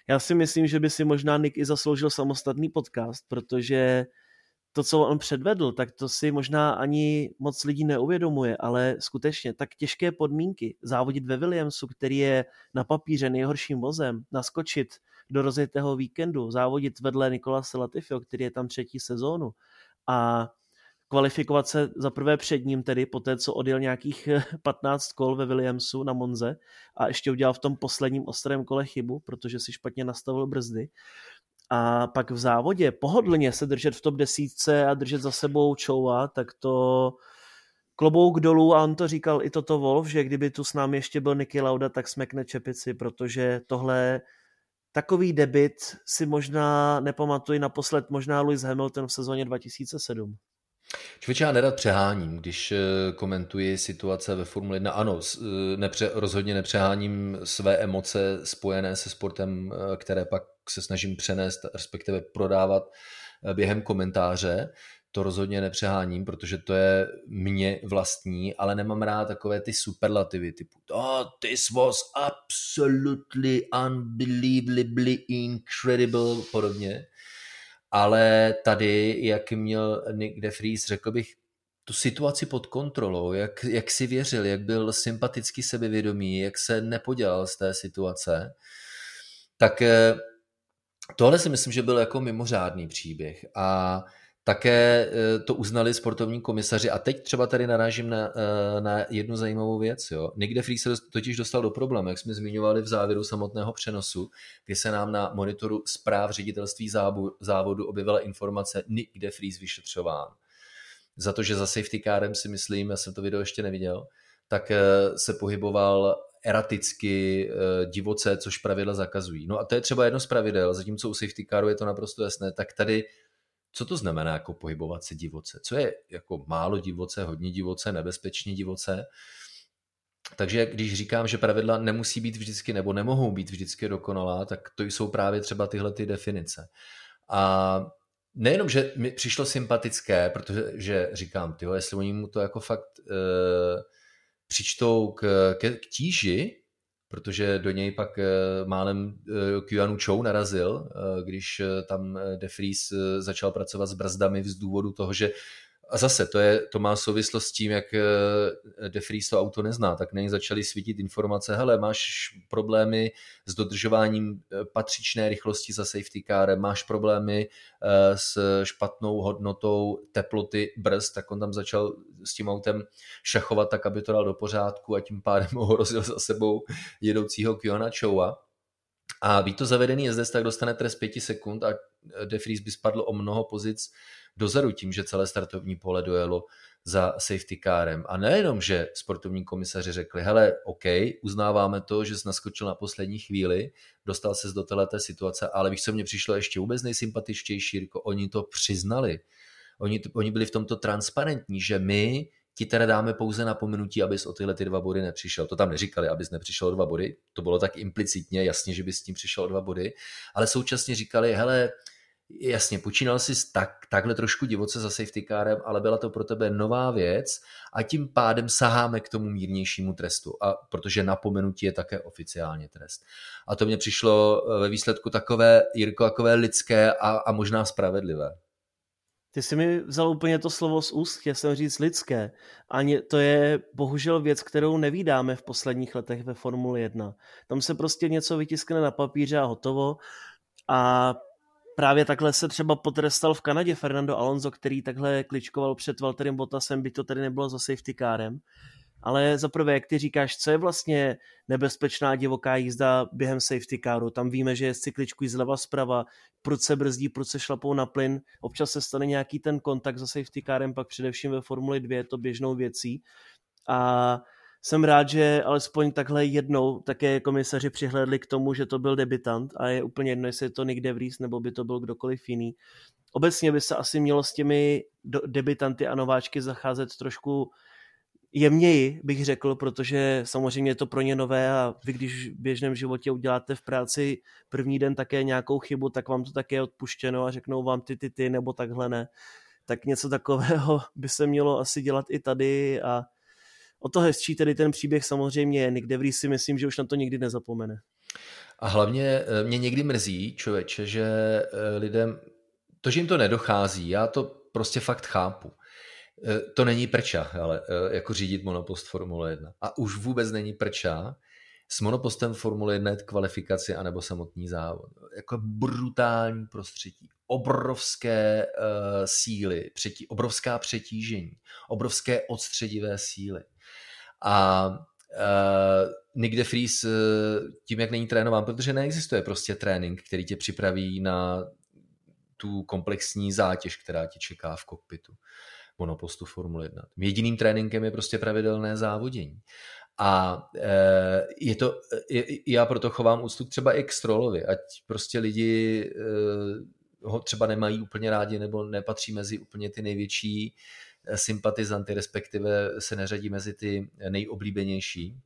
já si myslím, že by si možná Nick i zasloužil samostatný podcast, protože to, co on předvedl, tak to si možná ani moc lidí neuvědomuje, ale skutečně tak těžké podmínky závodit ve Williamsu, který je na papíře nejhorším vozem, naskočit do rozjetého víkendu, závodit vedle Nikolase Latifio, který je tam třetí sezónu a kvalifikovat se za prvé před ním tedy, po té, co odjel nějakých 15 kol ve Williamsu na Monze a ještě udělal v tom posledním ostrém kole chybu, protože si špatně nastavil brzdy a pak v závodě pohodlně se držet v top desítce a držet za sebou Choua, tak to klobouk dolů a on to říkal i toto Wolf, že kdyby tu s námi ještě byl Nicky Lauda, tak smekne čepici, protože tohle takový debit si možná nepamatuji naposled možná Lewis Hamilton v sezóně 2007. Člověče, já nerad přeháním, když eh, komentuji situace ve Formule 1. Ano, eh, nepře, rozhodně nepřeháním své emoce spojené se sportem, eh, které pak se snažím přenést, respektive prodávat během komentáře. To rozhodně nepřeháním, protože to je mě vlastní, ale nemám rád takové ty superlativy typu oh, this was absolutely unbelievably incredible, podobně ale tady, jak měl Nick de Vries, řekl bych, tu situaci pod kontrolou, jak, jak si věřil, jak byl sympaticky sebevědomý, jak se nepodělal z té situace, tak eh, tohle si myslím, že byl jako mimořádný příběh a také eh, to uznali sportovní komisaři a teď třeba tady narážím na, eh, na jednu zajímavou věc. Jo. Nick Vries se totiž dostal do problému, jak jsme zmiňovali v závěru samotného přenosu, kdy se nám na monitoru zpráv ředitelství závodu objevila informace Nick de Vries vyšetřován. Za to, že za safety kárem si myslím, já jsem to video ještě neviděl, tak eh, se pohyboval eraticky, divoce, což pravidla zakazují. No a to je třeba jedno z pravidel, zatímco u safety caru je to naprosto jasné, tak tady co to znamená jako pohybovat se divoce? Co je jako málo divoce, hodně divoce, nebezpečně divoce? Takže když říkám, že pravidla nemusí být vždycky nebo nemohou být vždycky dokonalá, tak to jsou právě třeba tyhle ty definice. A nejenom, že mi přišlo sympatické, protože že říkám, tyjo, jestli oni mu to jako fakt e, přičtou k, k, k tíži, protože do něj pak eh, málem eh, Chou narazil, eh, když tam De Vries začal pracovat s brzdami z důvodu toho, že a zase, to, je, to má souvislost s tím, jak eh, De Vries to auto nezná, tak na začaly svítit informace, hele, máš problémy s dodržováním eh, patřičné rychlosti za safety car, máš problémy eh, s špatnou hodnotou teploty brzd, tak on tam začal s tím autem šachovat tak, aby to dal do pořádku a tím pádem ohrozil za sebou jedoucího Kiona Choua. A být to zavedený jezdec, tak dostane trest 5 sekund a De Vries by spadl o mnoho pozic dozadu tím, že celé startovní pole dojelo za safety kárem. A nejenom, že sportovní komisaři řekli, hele, OK, uznáváme to, že jsi naskočil na poslední chvíli, dostal se do této situace, ale víš, co mě přišlo ještě vůbec nejsympatičtější, jako oni to přiznali. Oni, oni byli v tomto transparentní, že my ti teda dáme pouze napomenutí, abys o tyhle ty dva body nepřišel. To tam neříkali, abys nepřišel o dva body, to bylo tak implicitně, jasně, že bys s tím přišel o dva body, ale současně říkali, hele, jasně, počínal jsi tak, takhle trošku divoce za safety carem, ale byla to pro tebe nová věc a tím pádem saháme k tomu mírnějšímu trestu, a protože napomenutí je také oficiálně trest. A to mě přišlo eh, ve výsledku takové, Jirko, takové lidské a, a možná spravedlivé. Ty jsi mi vzal úplně to slovo z úst, chtěl jsem říct lidské. A to je bohužel věc, kterou nevídáme v posledních letech ve Formuli 1. Tam se prostě něco vytiskne na papíře a hotovo. A právě takhle se třeba potrestal v Kanadě Fernando Alonso, který takhle kličkoval před Walterem Bottasem, by to tady nebylo za safety kárem. Ale za prvé, jak ty říkáš, co je vlastně nebezpečná divoká jízda během safety caru? Tam víme, že je cykličku zleva zprava, proč se brzdí, proč se šlapou na plyn. Občas se stane nějaký ten kontakt za safety carem, pak především ve Formuli 2 je to běžnou věcí. A jsem rád, že alespoň takhle jednou také komisaři přihlédli k tomu, že to byl debitant a je úplně jedno, jestli je to Nick DeVries nebo by to byl kdokoliv jiný. Obecně by se asi mělo s těmi debitanty a nováčky zacházet trošku jemněji, bych řekl, protože samozřejmě je to pro ně nové a vy, když v běžném životě uděláte v práci první den také nějakou chybu, tak vám to také je odpuštěno a řeknou vám ty, ty, ty, nebo takhle ne. Tak něco takového by se mělo asi dělat i tady a o to hezčí tedy ten příběh samozřejmě je. Nick DeVries si myslím, že už na to nikdy nezapomene. A hlavně eh, mě někdy mrzí, člověče, že eh, lidem, to, že jim to nedochází, já to prostě fakt chápu. Eh, to není prča, ale jako řídit monopost Formule 1. A už vůbec není prča s monopostem Formule 1 kvalifikaci anebo samotný závod. Jako brutální prostředí, obrovské uh, síly, přetí, obrovská přetížení, obrovské odstředivé síly. A uh, Nick de Vries uh, tím, jak není trénován, protože neexistuje prostě trénink, který tě připraví na tu komplexní zátěž, která tě čeká v kokpitu monopostu Formule 1. Jediným tréninkem je prostě pravidelné závodění. A e, je to, je, já proto chovám úctu třeba i k Strolovi, ať prostě lidi ho třeba nemají úplně rádi nebo nepatří mezi úplně ty největší sympatizanty, respektive se neřadí mezi ty nejoblíbenější,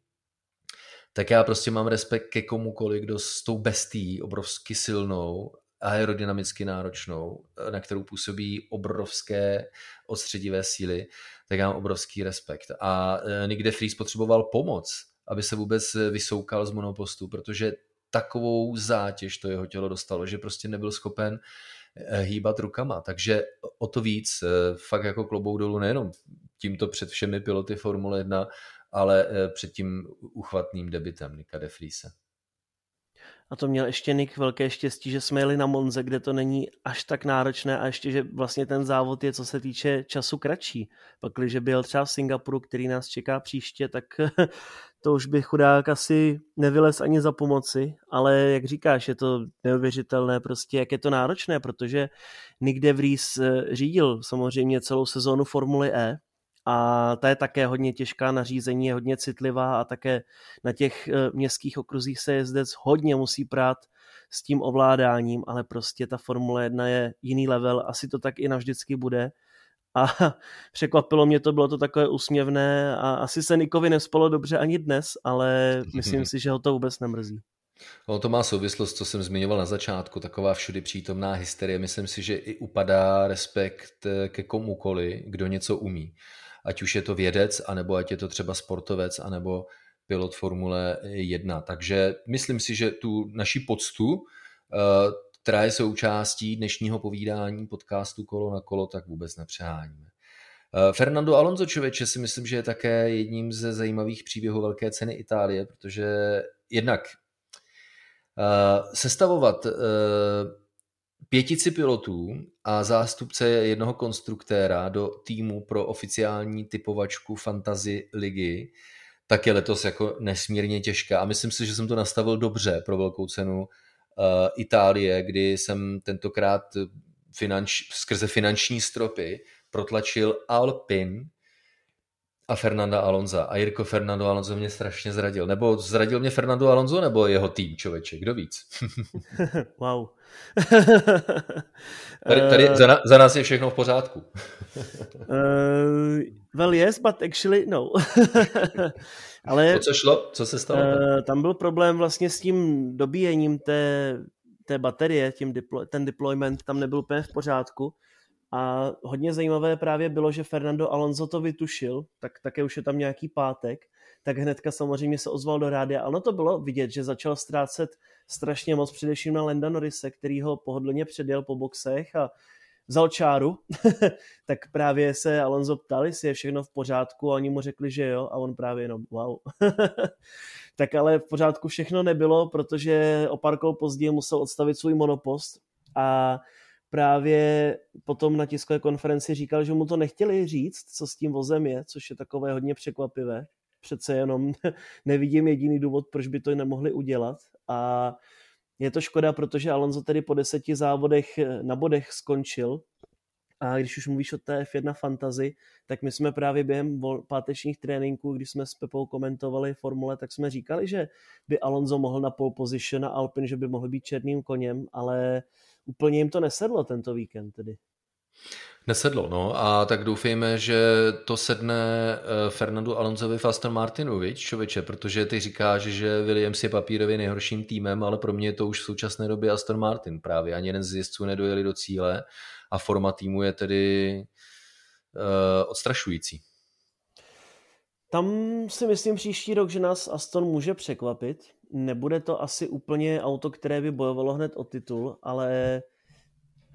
tak já prostě mám respekt ke komukoli, kdo s tou bestí obrovsky silnou, aerodynamicky náročnou, na kterou působí obrovské odstředivé síly, tak já mám obrovský respekt. A e, Nick de potřeboval pomoc, aby se vůbec vysoukal z monopostu, protože takovou zátěž to jeho tělo dostalo, že prostě nebyl schopen Eh, hýbat rukama. Takže o to víc, eh, fakt jako klobou dolů nejenom tímto před všemi piloty Formule 1, ale eh, před tím uchvatným debitem Nika de Friese. A to měl ještě Nick velké štěstí, že jsme jeli na Monze, kde to není až tak náročné a ještě, že vlastně ten závod je, co se týče času, kratší. Pak, když byl třeba v Singapuru, který nás čeká příště, tak to už by chudák asi nevylez ani za pomoci, ale jak říkáš, je to neuvěřitelné prostě, jak je to náročné, protože Nick De Vries eh, řídil samozřejmě celou sezónu Formuly E, a ta je také hodně těžká na řízení, je hodně citlivá a také na těch eh, městských okruzích se jezdec hodně musí prát s tím ovládáním, ale prostě ta Formule 1 je jiný level, asi to tak i navždycky bude. A překvapilo mě to, bylo to takové úsměvné a asi se Nikovi nespalo dobře ani dnes, ale myslím si, že ho to vůbec nemrzí. No, to má souvislost, co jsem zmiňoval na začátku, taková všudy přítomná hysterie. Myslím si, že i upadá respekt eh, ke komukoli, kdo něco umí ať už je to vědec, anebo ať je to třeba sportovec, anebo pilot Formule 1. Takže myslím si, že tu naši poctu, eh, která je součástí dnešního povídání podcastu Kolo na kolo, tak vůbec nepřeháníme. Eh, Fernando Alonso člověče si myslím, že je také jedním ze zajímavých příběhů Velké ceny Itálie, protože jednak eh, sestavovat pětici pilotů a zástupce jednoho konstruktéra do týmu pro oficiální typovačku fantasy ligy, tak je letos jako nesmírně těžká. A myslím si, že jsem to nastavil dobře pro velkou cenu uh, Itálie, kdy jsem tentokrát finanč, skrze finanční stropy protlačil Alpin, a Fernanda Alonza. A Jirko Fernando Alonso mě strašně zradil. Nebo zradil mě Fernando Alonso nebo jeho tým, člověče? Kdo víc? wow. tady, tady za, na, za nás je všechno v pořádku. uh, well yes, but actually no. Ale, o co šlo? Co se stalo? Uh, tam byl problém vlastně s tím dobíjením té té baterie, tím deplo- ten deployment tam nebyl úplně v pořádku. A hodně zajímavé právě bylo, že Fernando Alonso to vytušil, tak také už je tam nějaký pátek, tak hnedka samozřejmě se ozval do rádia. Ano, to bylo vidět, že začal ztrácet strašně moc, především na Lenda Norrise, který ho pohodlně předjel po boxech a vzal čáru, tak právě se Alonso ptal, jestli je všechno v pořádku a oni mu řekli, že jo a on právě jenom wow. tak ale v pořádku všechno nebylo, protože o pár kol později musel odstavit svůj monopost a právě potom na tiskové konferenci říkal, že mu to nechtěli říct, co s tím vozem je, což je takové hodně překvapivé. Přece jenom nevidím jediný důvod, proč by to nemohli udělat. A je to škoda, protože Alonso tedy po deseti závodech na bodech skončil. A když už mluvíš o té F1 fantazy, tak my jsme právě během pátečních tréninků, když jsme s Pepou komentovali formule, tak jsme říkali, že by Alonso mohl na pole position a Alpin, že by mohl být černým koněm, ale úplně jim to nesedlo tento víkend tedy. Nesedlo, no a tak doufejme, že to sedne eh, Fernandu Alonsovi Martinu, viď, čověče, protože ty říkáš, že Williams je papírově nejhorším týmem, ale pro mě je to už v současné době Aston Martin právě. Ani jeden z jezdců nedojeli do cíle a forma týmu je tedy uh, odstrašující. Tam si myslím příští rok, že nás Aston může překvapit. Nebude to asi úplně auto, které by bojovalo hned o titul, ale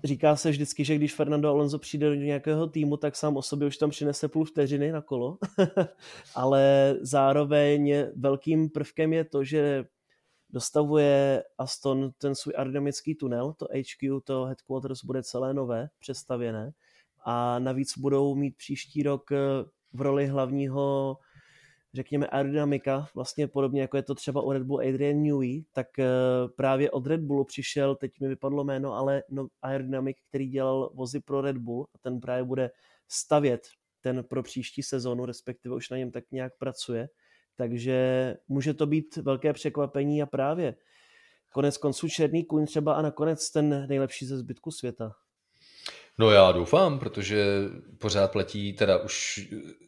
říká se vždycky, že když Fernando Alonso přijde do nějakého týmu, tak sám o sobě už tam přinese půl vteřiny na kolo, ale zároveň velkým prvkem je to, že dostavuje Aston ten svůj aerodynamický tunel, to HQ, to headquarters bude celé nové, přestavěné a navíc budou mít příští rok v roli hlavního řekněme, aerodynamika, vlastně podobně jako je to třeba u Red Bull Adrian Newey, tak eh, právě od Red Bullu přišel, teď mi vypadlo jméno, ale no, aerodynamik, který dělal vozy pro Red Bull a ten právě bude stavět ten pro příští sezonu, respektive už na něm tak nějak pracuje. Takže může to být velké překvapení a právě konec konců černý kůň třeba a nakonec ten nejlepší ze zbytku světa. No já doufám, protože pořád platí, teda už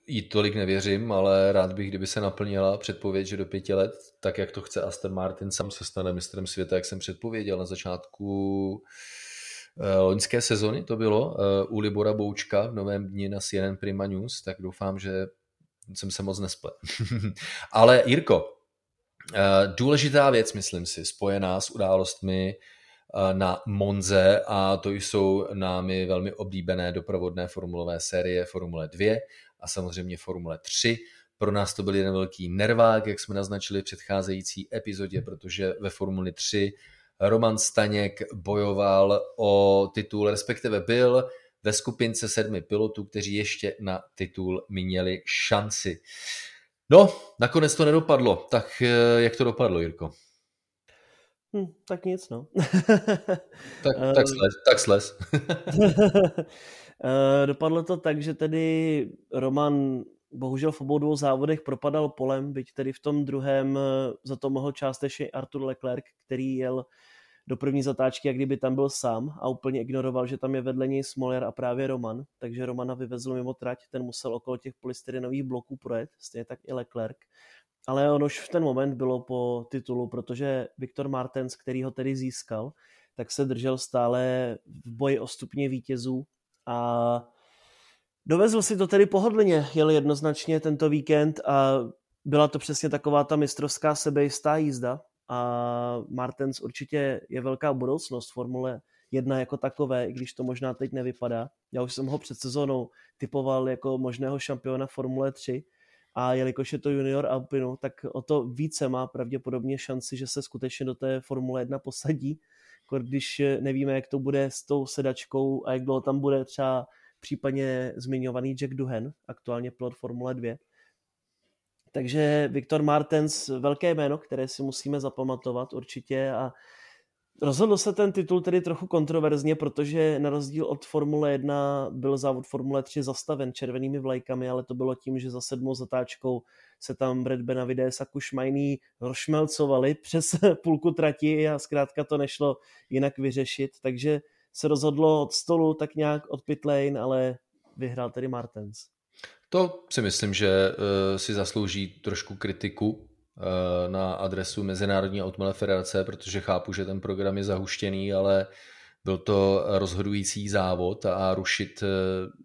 jí tolik nevěřím, ale rád bych, kdyby se naplnila předpověď, že do pěti let, tak jak to chce Aston Martin, sám se stane mistrem světa, jak jsem předpověděl na začátku eh, loňské sezony to bylo, eh, u Libora Boučka v novém dni na CNN Prima News, tak doufám, že jsem se moc nesplet. ale Jirko, eh, důležitá věc, myslím si, spojená s událostmi na Monze a to jsou námi velmi oblíbené doprovodné formulové série Formule 2 a samozřejmě Formule 3. Pro nás to byl jeden velký nervák, jak jsme naznačili v předcházející epizodě, protože ve Formuli 3 Roman Staněk bojoval o titul, respektive byl ve skupince sedmi pilotů, kteří ještě na titul měli šanci. No, nakonec to nedopadlo. Tak eh, jak to dopadlo, Jirko? Hm, tak nic, no. tak, tak ehm. sles. Tak sles. Eh, dopadlo to tak, že tedy Roman bohužel v obou dvou závodech propadal polem, byť tedy v tom druhém eh, za to mohl částečně Artur Leclerc, který jel do první zatáčky, jak kdyby tam byl sám a úplně ignoroval, že tam je vedle něj Smoller a právě Roman, takže Romana vyvezl mimo trať, ten musel okolo těch polystyrenových bloků projet, stejně tak i Leclerc. Ale on už v ten moment bylo po titulu, protože Viktor Martens, který ho tedy získal, tak se držel stále v boji o stupně vítězů a dovezl si to tedy pohodlně, jel jednoznačně tento víkend a byla to přesně taková ta mistrovská sebejistá jízda a Martens určitě je velká budoucnost Formule 1 jako takové, i když to možná teď nevypadá. Já už jsem ho před sezónou typoval jako možného šampiona Formule 3, a jelikož je to junior Alpinu, tak o to více má pravděpodobně šanci, že se skutečně do té Formule 1 posadí, když nevíme, jak to bude s tou sedačkou a jak dlouho tam bude třeba případně zmiňovaný Jack Duhen, aktuálně pilot Formule 2. Takže Viktor Martens, velké jméno, které si musíme zapamatovat určitě a Rozhodl se ten titul tedy trochu kontroverzně, protože na rozdíl od Formule 1 byl závod Formule 3 zastaven červenými vlajkami, ale to bylo tím, že za sedmou zatáčkou se tam Brad Benavides a Kušmajný rozšmelcovali přes půlku trati a zkrátka to nešlo jinak vyřešit, takže se rozhodlo od stolu tak nějak od pit lane, ale vyhrál tedy Martens. To si myslím, že uh, si zaslouží trošku kritiku na adresu Mezinárodní automobilové federace, protože chápu, že ten program je zahuštěný, ale byl to rozhodující závod a rušit eh,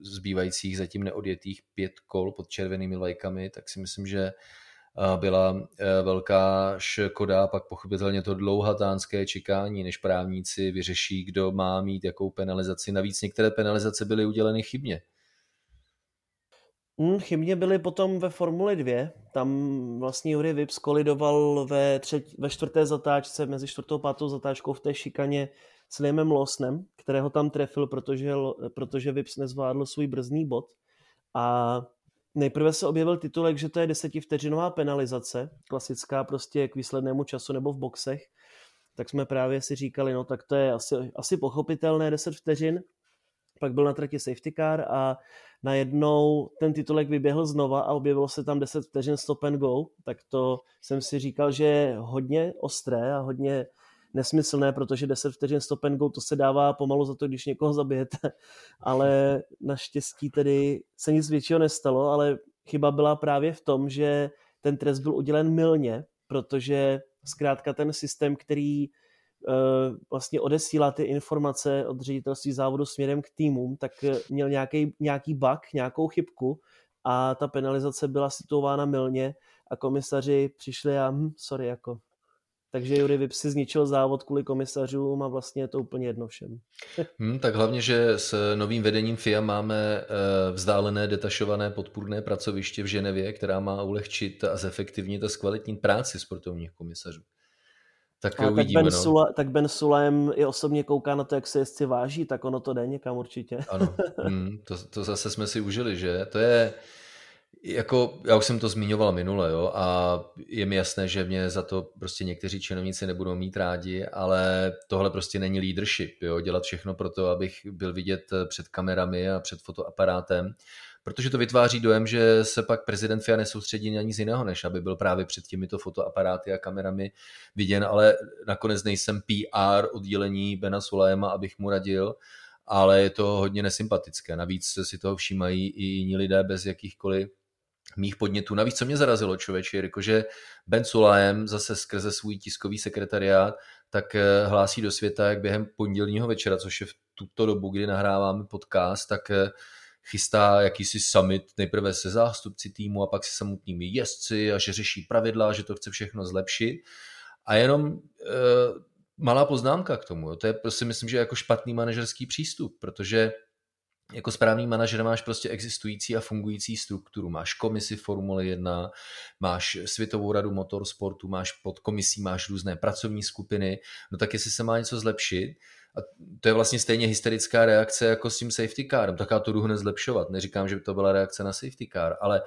zbývajících zatím neodjetých pět kol pod červenými lajkami, tak si myslím, že eh, byla eh, velká škoda, pak pochopitelně to dlouhatánské čekání, než právníci vyřeší, kdo má mít jakou penalizaci. Navíc některé penalizace byly uděleny chybně. Hmm, chybně byly potom ve Formuli 2. Tam vlastně Jury Vips kolidoval ve, třetí, ve čtvrté zatáčce, mezi čtvrtou a pátou zatáčkou v té šikaně s Liamem Lawsonem, kterého tam trefil, protože, protože Vips nezvládl svůj brzdný bod. A nejprve se objevil titulek, že to je desetivteřinová penalizace, klasická prostě k výslednému času nebo v boxech. Tak jsme právě si říkali, no tak to je asi, asi pochopitelné 10 vteřin. Pak byl na trati safety car a najednou ten titulek vyběhl znova a objevilo se tam 10 vteřin stop and go, tak to jsem si říkal, že je hodně ostré a hodně nesmyslné, protože 10 vteřin stop and go, to se dává pomalu za to, když někoho zabijete, ale naštěstí tedy se nic většího nestalo, ale chyba byla právě v tom, že ten trest byl udělen milně, protože zkrátka ten systém, který vlastně odesílá ty informace od ředitelství závodu směrem k týmům, tak měl nějaký, nějaký bug, nějakou chybku a ta penalizace byla situována milně a komisaři přišli a hm, sorry, jako takže Jury Vip si zničil závod kvůli komisařům a vlastně je to úplně jedno všem. Hmm, tak hlavně, že s novým vedením FIA máme eh, vzdálené detašované podpůrné pracoviště v Ženevě, která má ulehčit a zefektivnit a zkvalitnit práci sportovních komisařů. Tak a uvidíme, tak ben, no. Sula, tak Ben Sulajem i osobně kouká na to, jak se jezdci váží, tak ono to jde někam určitě. Ano, hmm, to, to zase jsme si užili, že? To je, jako, já už jsem to zmiňoval minule, jo, a je mi jasné, že mě za to prostě někteří činovníci nebudou mít rádi, ale tohle prostě není leadership, jo, dělat všechno pro to, abych byl vidět před kamerami a před fotoaparátem, protože to vytváří dojem, že se pak prezident FIA nesoustředí na nic jiného, než aby byl právě před těmito fotoaparáty a kamerami viděn, ale nakonec nejsem PR oddělení Bena Sulajema, abych mu radil, ale je to hodně nesympatické. Navíc si toho všímají i jiní lidé bez jakýchkoliv mých podnětů. Navíc, co mě zarazilo, člověče, jakože Ben Sulajem zase skrze svůj tiskový sekretariát tak eh, hlásí do světa, jak během pondělního večera, což je v tuto dobu, kdy nahráváme podcast, tak eh, chystá jakýsi summit nejprve se zástupci týmu a pak se samotnými jezdci a že řeší pravidla, že to chce všechno zlepšit. A jenom e, malá poznámka k tomu. Jo. To je prostě myslím, že jako špatný manažerský přístup, protože jako správný manažer máš prostě existující a fungující strukturu. Máš komisi Formule 1, máš Světovou radu motorsportu, máš pod komisí, máš různé pracovní skupiny. No tak jestli se má něco zlepšit, a to je vlastně stejně hysterická reakce jako s tím safety carem, tak já to jdu hned zlepšovat. Neříkám, že by to byla reakce na safety car, ale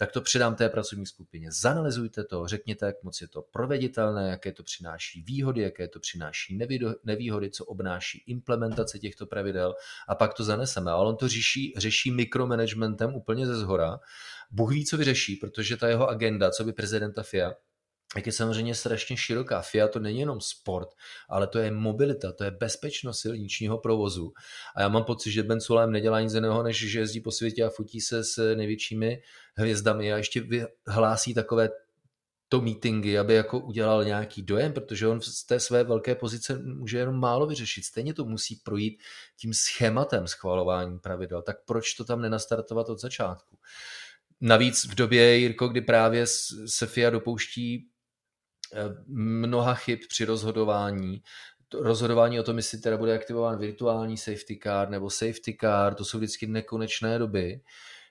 tak to předám té pracovní skupině. Zanalizujte to, řekněte, jak moc je to proveditelné, jaké to přináší výhody, jaké to přináší nevýhody, co obnáší implementace těchto pravidel a pak to zaneseme. Ale on to řeší, řeší mikromanagementem úplně ze zhora. Bůh ví, co vyřeší, protože ta jeho agenda, co by prezidenta FIA, jak je samozřejmě strašně široká. FIA to není jenom sport, ale to je mobilita, to je bezpečnost silničního provozu. A já mám pocit, že Ben Sulem nedělá nic jiného, než že jezdí po světě a fotí se s největšími hvězdami a ještě hlásí takové to meetingy, aby jako udělal nějaký dojem, protože on z té své velké pozice může jenom málo vyřešit. Stejně to musí projít tím schématem schvalování pravidel. Tak proč to tam nenastartovat od začátku? Navíc v době, Jirko, kdy právě se FIA dopouští mnoha chyb při rozhodování. Rozhodování o tom, jestli teda bude aktivován virtuální safety car nebo safety car, to jsou vždycky nekonečné doby.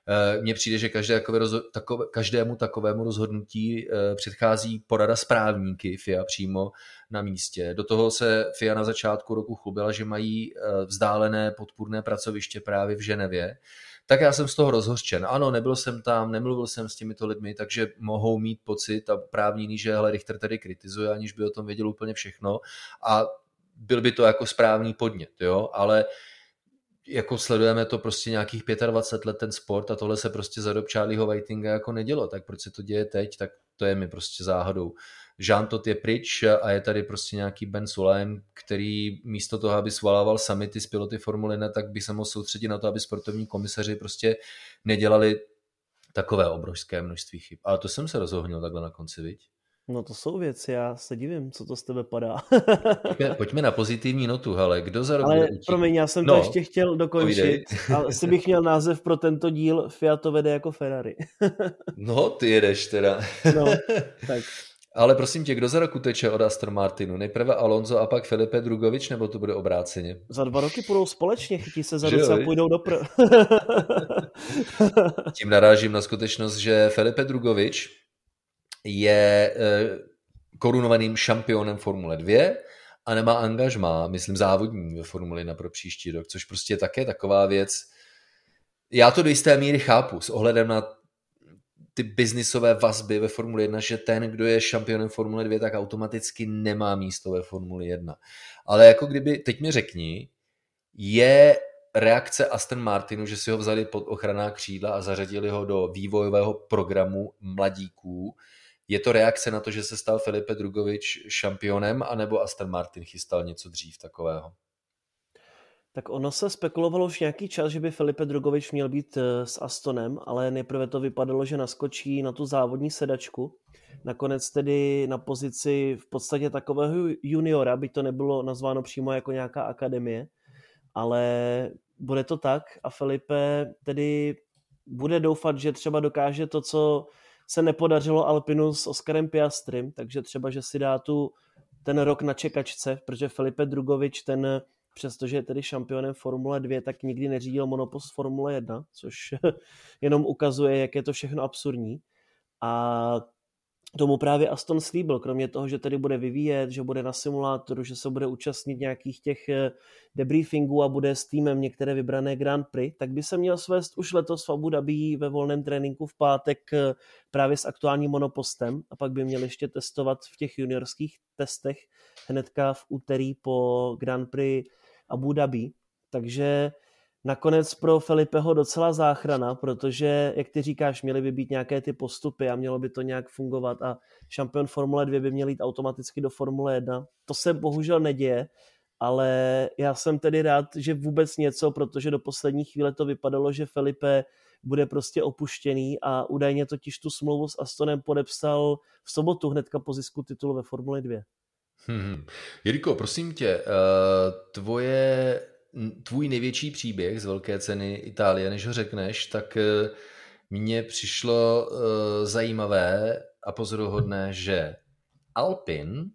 Eh, mně přijde, že každé takové rozho- takové, každému takovému rozhodnutí eh, předchází porada správníky FIA přímo na místě. Do toho se FIA na začátku roku chlubila, že mají vzdálené podpůrné pracoviště právě v Ženevě, tak já jsem z toho rozhořčen. Ano, nebyl jsem tam, nemluvil jsem s těmito lidmi, takže mohou mít pocit a právní že hele, Richter tady kritizuje, aniž by o tom věděl úplně všechno a byl by to jako správný podnět, jo, ale jako sledujeme to prostě nějakých 25 let ten sport a tohle se prostě za dob Charlieho Whitinga jako nedělo, tak proč se to děje teď, tak to je mi prostě záhadou. Jean Tot je pryč a je tady prostě nějaký Ben Sulaim, který místo toho, aby svalával samity z piloty Formule 1, tak by se mohl soustředit na to, aby sportovní komisaři prostě nedělali takové obrovské množství chyb. Ale to jsem se rozohnil takhle na konci, viď? No to jsou věci, já se divím, co to z tebe padá. pojďme, pojďme na pozitivní notu, ale kdo za rok Ale bude promiň, já jsem No, to ještě chtěl dokončit. A asi bych měl název pro tento díl Fiat to vede jako Ferrari. No, ty jedeš teda. No, tak. Ale prosím tě, kdo za rok uteče od Aston Martinu? Nejprve Alonso a pak Filipe Drugovič, nebo to bude obráceně? Za dva roky půjdou společně, chytí se za ruce a půjdou do pr... Tím narážím na skutečnost, že Filipe Drugovič je eh, korunovaným šampionem Formule 2 a nemá angažmá, myslím závodní ve Formuli 1 pro příští rok, což prostě je také taková věc. Já to do jisté míry chápu s ohledem na ty biznisové vazby ve Formuli 1, že ten, kdo je šampionem Formule 2, tak automaticky nemá místo ve Formuli 1. Ale jako kdyby, teď mi řekni, je reakce Aston Martinu, že si ho vzali pod ochranná křídla a zařadili ho do vývojového programu mladíků, je to reakce na to, že se stal Filipe Drugovič šampionem, anebo Aston Martin chystal něco dřív takového? Tak ono se spekulovalo už nějaký čas, že by Filipe Drogovič měl být eh, s Astonem, ale nejprve to vypadalo, že naskočí na tu závodní sedačku. Nakonec tedy na pozici v podstatě takového juniora, by to nebylo nazváno přímo jako nějaká akademie, ale bude to tak a Filipe tedy bude doufat, že třeba dokáže to, co se nepodařilo Alpinu s Oskarem Piastrym, takže třeba, že si dá tu ten rok na čekačce, protože Filipe Drugovič ten přestože je tedy šampionem Formule 2, tak nikdy neřídil monopost Formule 1, což jenom ukazuje, jak je to všechno absurdní. A tomu právě Aston slíbil, kromě toho, že tedy bude vyvíjet, že bude na simulátoru, že se bude účastnit nějakých těch eh, debriefingů a bude s týmem některé vybrané Grand Prix, tak by se měl svést už letos v Abu Dhabi ve volném tréninku v pátek eh, právě s aktuálním monopostem a pak by měl ještě testovat v těch juniorských testech hnedka v úterý po Grand Prix Abu Dhabi. Takže nakonec pro Felipeho docela záchrana, protože, jak ty říkáš, měly by být nějaké ty postupy a mělo by to nějak fungovat a šampion Formule 2 by měl jít automaticky do Formule 1. To se bohužel neděje, ale já jsem tedy rád, že vůbec něco, protože do poslední chvíle to vypadalo, že Felipe bude prostě opuštěný a údajně totiž tu smlouvu s Astonem podepsal v sobotu hnedka po zisku titulu ve Formule 2. Hmm. Jirko, prosím tě, eh, tvoje, tvůj největší příběh z velké ceny Itálie, než ho řekneš, tak eh, mně přišlo eh, zajímavé a pozoruhodné, že Alpin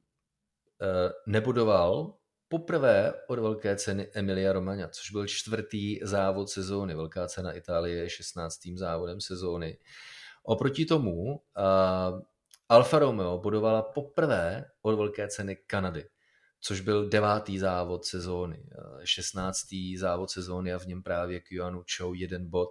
nebudoval poprvé od velké ceny Emilia Romagna, což byl čtvrtý závod sezóny. Velká cena Itálie je 16. závodem sezóny. Oproti tomu Alfa Romeo budovala poprvé od velké ceny Kanady, což byl devátý závod sezóny, 16. závod sezóny a v něm právě Kyuanu Chou jeden bod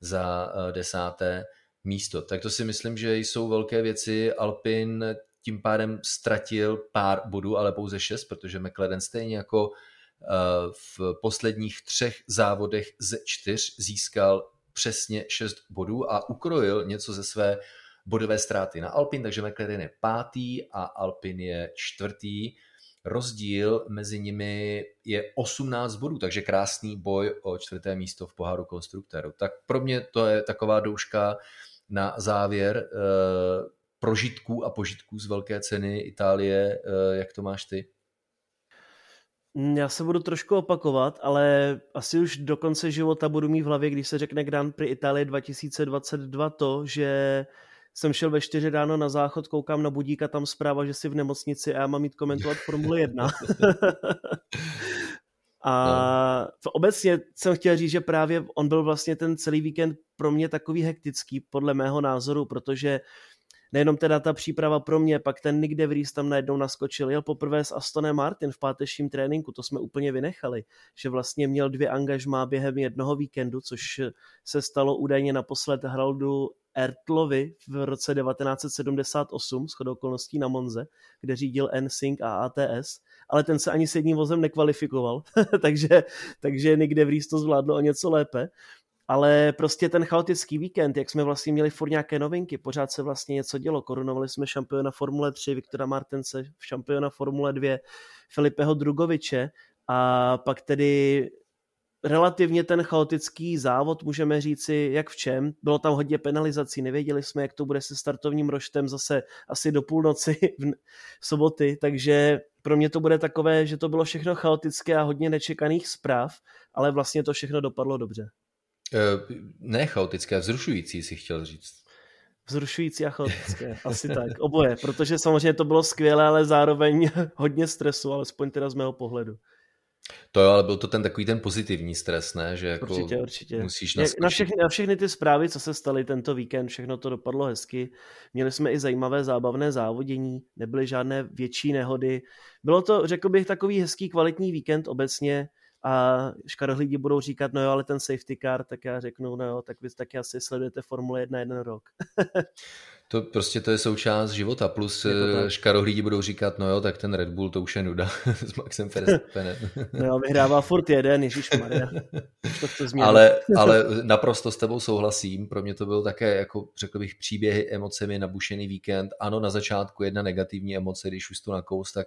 za desáté místo. Tak to si myslím, že jsou velké věci. Alpin tím pádem ztratil pár bodů, ale pouze šest, protože McLaren stejně jako v posledních třech závodech ze čtyř získal přesně šest bodů a ukrojil něco ze své bodové ztráty na Alpin, takže McLaren je pátý a Alpin je čtvrtý. Rozdíl mezi nimi je 18 bodů, takže krásný boj o čtvrté místo v poháru konstruktérů. Tak pro mě to je taková douška na závěr eh, prožitků a požitků z velké ceny Itálie. Eh, jak to máš ty? Já se budu trošku opakovat, ale asi už do konce života budu mít v hlavě, když se řekne Grand Prix Itálie 2022 to, že jsem šel ve 4 ráno na záchod, koukám na budík a tam zpráva, že jsi v nemocnici a já mám jít komentovat Formule 1. a no. obecně jsem chtěl říct, že právě on byl vlastně ten celý víkend pro mě takový hektický, podle mého názoru, protože nejenom teda ta příprava pro mě, pak ten Nick De Vries tam najednou naskočil, jel poprvé s Astonem Martin v pátečním tréninku, to jsme úplně vynechali, že vlastně měl dvě angažmá během jednoho víkendu, což se stalo údajně naposled Haraldu Ertlovi v roce 1978 s okolností na Monze, kde řídil NSYNC a ATS, ale ten se ani s jedním vozem nekvalifikoval, takže, takže Nick De Vries to zvládlo o něco lépe. Ale prostě ten chaotický víkend, jak jsme vlastně měli furt nějaké novinky, pořád se vlastně něco dělo. Korunovali jsme šampiona Formule 3, Viktora Martense, šampiona Formule 2, Filipeho Drugoviče a pak tedy relativně ten chaotický závod, můžeme říci, jak v čem. Bylo tam hodně penalizací, nevěděli jsme, jak to bude se startovním roštem zase asi do půlnoci v soboty, takže pro mě to bude takové, že to bylo všechno chaotické a hodně nečekaných zpráv, ale vlastně to všechno dopadlo dobře. Eh, ne chaotické, vzrušující si chtěl říct. Vzrušující a chaotické, asi tak, oboje, protože samozřejmě to bylo skvělé, ale zároveň hodně stresu, alespoň teda z mého pohledu. To jo, ale byl to ten takový ten pozitivní stres, ne? Že jako určitě, určitě. musíš Na všechny, na všechny ty zprávy, co se staly tento víkend, všechno to dopadlo hezky. Měli jsme i zajímavé zábavné závodění, nebyly žádné větší nehody. Bylo to, řekl bych, takový hezký kvalitní víkend obecně a škarohlídi budou říkat, no jo, ale ten safety car, tak já řeknu, no jo, tak vy taky asi sledujete Formule 1 jeden rok. to prostě to je součást života, plus eh, škarohlídi budou říkat, no jo, tak ten Red Bull to už je nuda s Maxem Verstappenem. no jo, vyhrává furt jeden, Ježíš Maria. ale, ale naprosto s tebou souhlasím, pro mě to byl také, jako řekl bych, příběhy emocemi nabušený víkend. Ano, na začátku jedna negativní emoce, když už to nakous, tak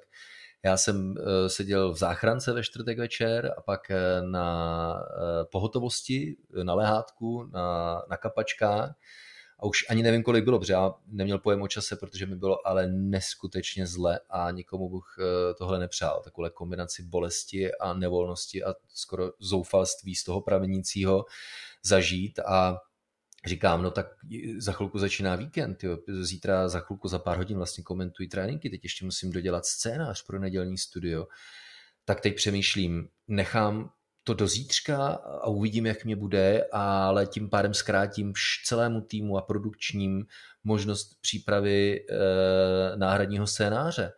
já jsem eh, seděl v záchrance ve čtvrtek večer a pak eh, na eh, pohotovosti, na lehátku, na, na kapačkách a už ani nevím, kolik bylo, protože já neměl pojem o čase, protože mi bylo ale neskutečně zle a nikomu bych tohle nepřál. Takovou kombinaci bolesti a nevolnosti a skoro zoufalství z toho pramenícího zažít a říkám, no tak za chvilku začíná víkend, jo. zítra za chvilku za pár hodin vlastně komentují tréninky, teď ještě musím dodělat scénář pro nedělní studio, tak teď přemýšlím, nechám to do zítřka a uvidím, jak mě bude, ale tím pádem zkrátím celému týmu a produkčním možnost přípravy e, náhradního scénáře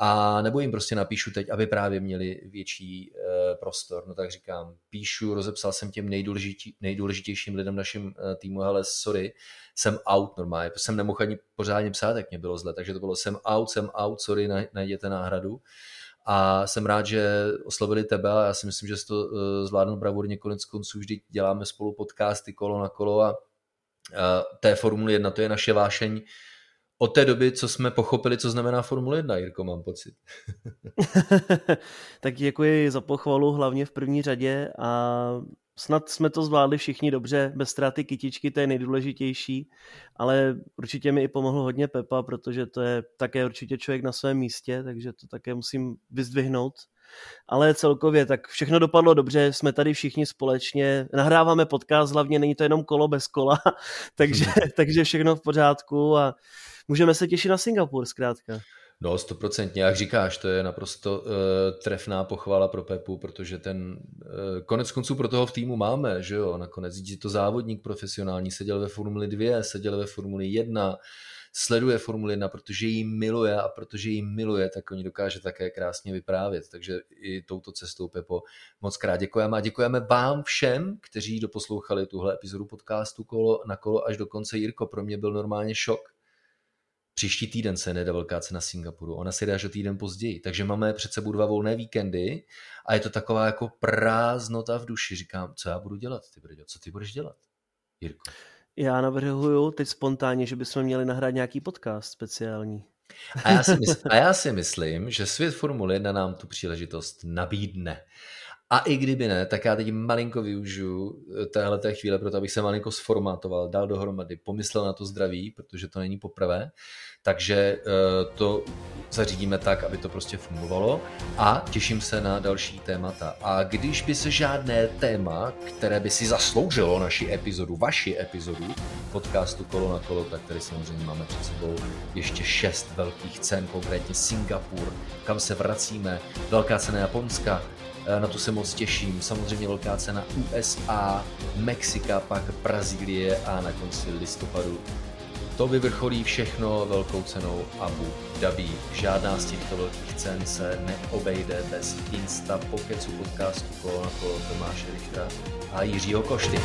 a nebo jim prostě napíšu teď, aby právě měli větší e, prostor. No tak říkám, píšu, rozepsal jsem těm nejdůležitě, nejdůležitějším lidem našim e, týmu, ale sorry, jsem out normálně, jsem nemohl ani pořádně psát, jak mě bylo zle, takže to bylo jsem out, jsem out, sorry, najděte náhradu. A jsem rád, že oslovili tebe a já si myslím, že jsi to e, zvládnul bravurně konec konců, vždy děláme spolu podcasty kolo na kolo a té Formule 1, to je naše vášeň, od té doby, co jsme pochopili, co znamená Formule 1, Jirko, mám pocit. tak děkuji za pochvalu, hlavně v první řadě a snad jsme to zvládli všichni dobře, bez ztráty kytičky, to je nejdůležitější, ale určitě mi i pomohl hodně Pepa, protože to je také určitě člověk na svém místě, takže to také musím vyzdvihnout. Ale celkově, tak všechno dopadlo dobře, jsme tady všichni společně, nahráváme podcast, hlavně není to jenom kolo bez kola, takže, takže všechno v pořádku a můžeme se těšit na Singapur zkrátka. No, stoprocentně, jak říkáš, to je naprosto uh, trefná pochvala pro Pepu, protože ten uh, konec konců pro toho v týmu máme, že jo, nakonec je to závodník profesionální, seděl ve Formuli 2, seděl ve Formuli 1, sleduje Formuli 1, protože ji miluje a protože ji miluje, tak oni dokáže také krásně vyprávět. Takže i touto cestou, Pepo, moc krát děkujeme a děkujeme vám všem, kteří doposlouchali tuhle epizodu podcastu kolo na kolo až do konce. Jirko, pro mě byl normálně šok Příští týden se nejde velká cena Singapuru, ona se jde až o týden později, takže máme před sebou dva volné víkendy a je to taková jako prázdnota v duši. Říkám, co já budu dělat, ty brďo, co ty budeš dělat, Jirko? Já navrhuju teď spontánně, že bychom měli nahrát nějaký podcast speciální. A já si, mysl, a já si myslím, že svět Formule 1 nám tu příležitost nabídne. A i kdyby ne, tak já teď malinko využiju eh, téhle té chvíle, proto abych se malinko sformátoval, dal dohromady, pomyslel na to zdraví, protože to není poprvé, takže eh, to zařídíme tak, aby to prostě fungovalo. A těším se na další témata. A když by se žádné téma, které by si zasloužilo naši epizodu, vaši epizodu podcastu Kolo na kolo, tak tady samozřejmě máme před sebou ještě šest velkých cen, konkrétně Singapur, kam se vracíme, velká cena Japonska, na to se moc těším. Samozřejmě velká cena USA, Mexika, pak Brazílie a na konci listopadu to vyvrcholí všechno velkou cenou Abu Dhabi. Žádná z těchto velkých cen se neobejde bez Insta Pokecu podcastu kolo na kolo Tomáše Richtera a Jiřího Košty.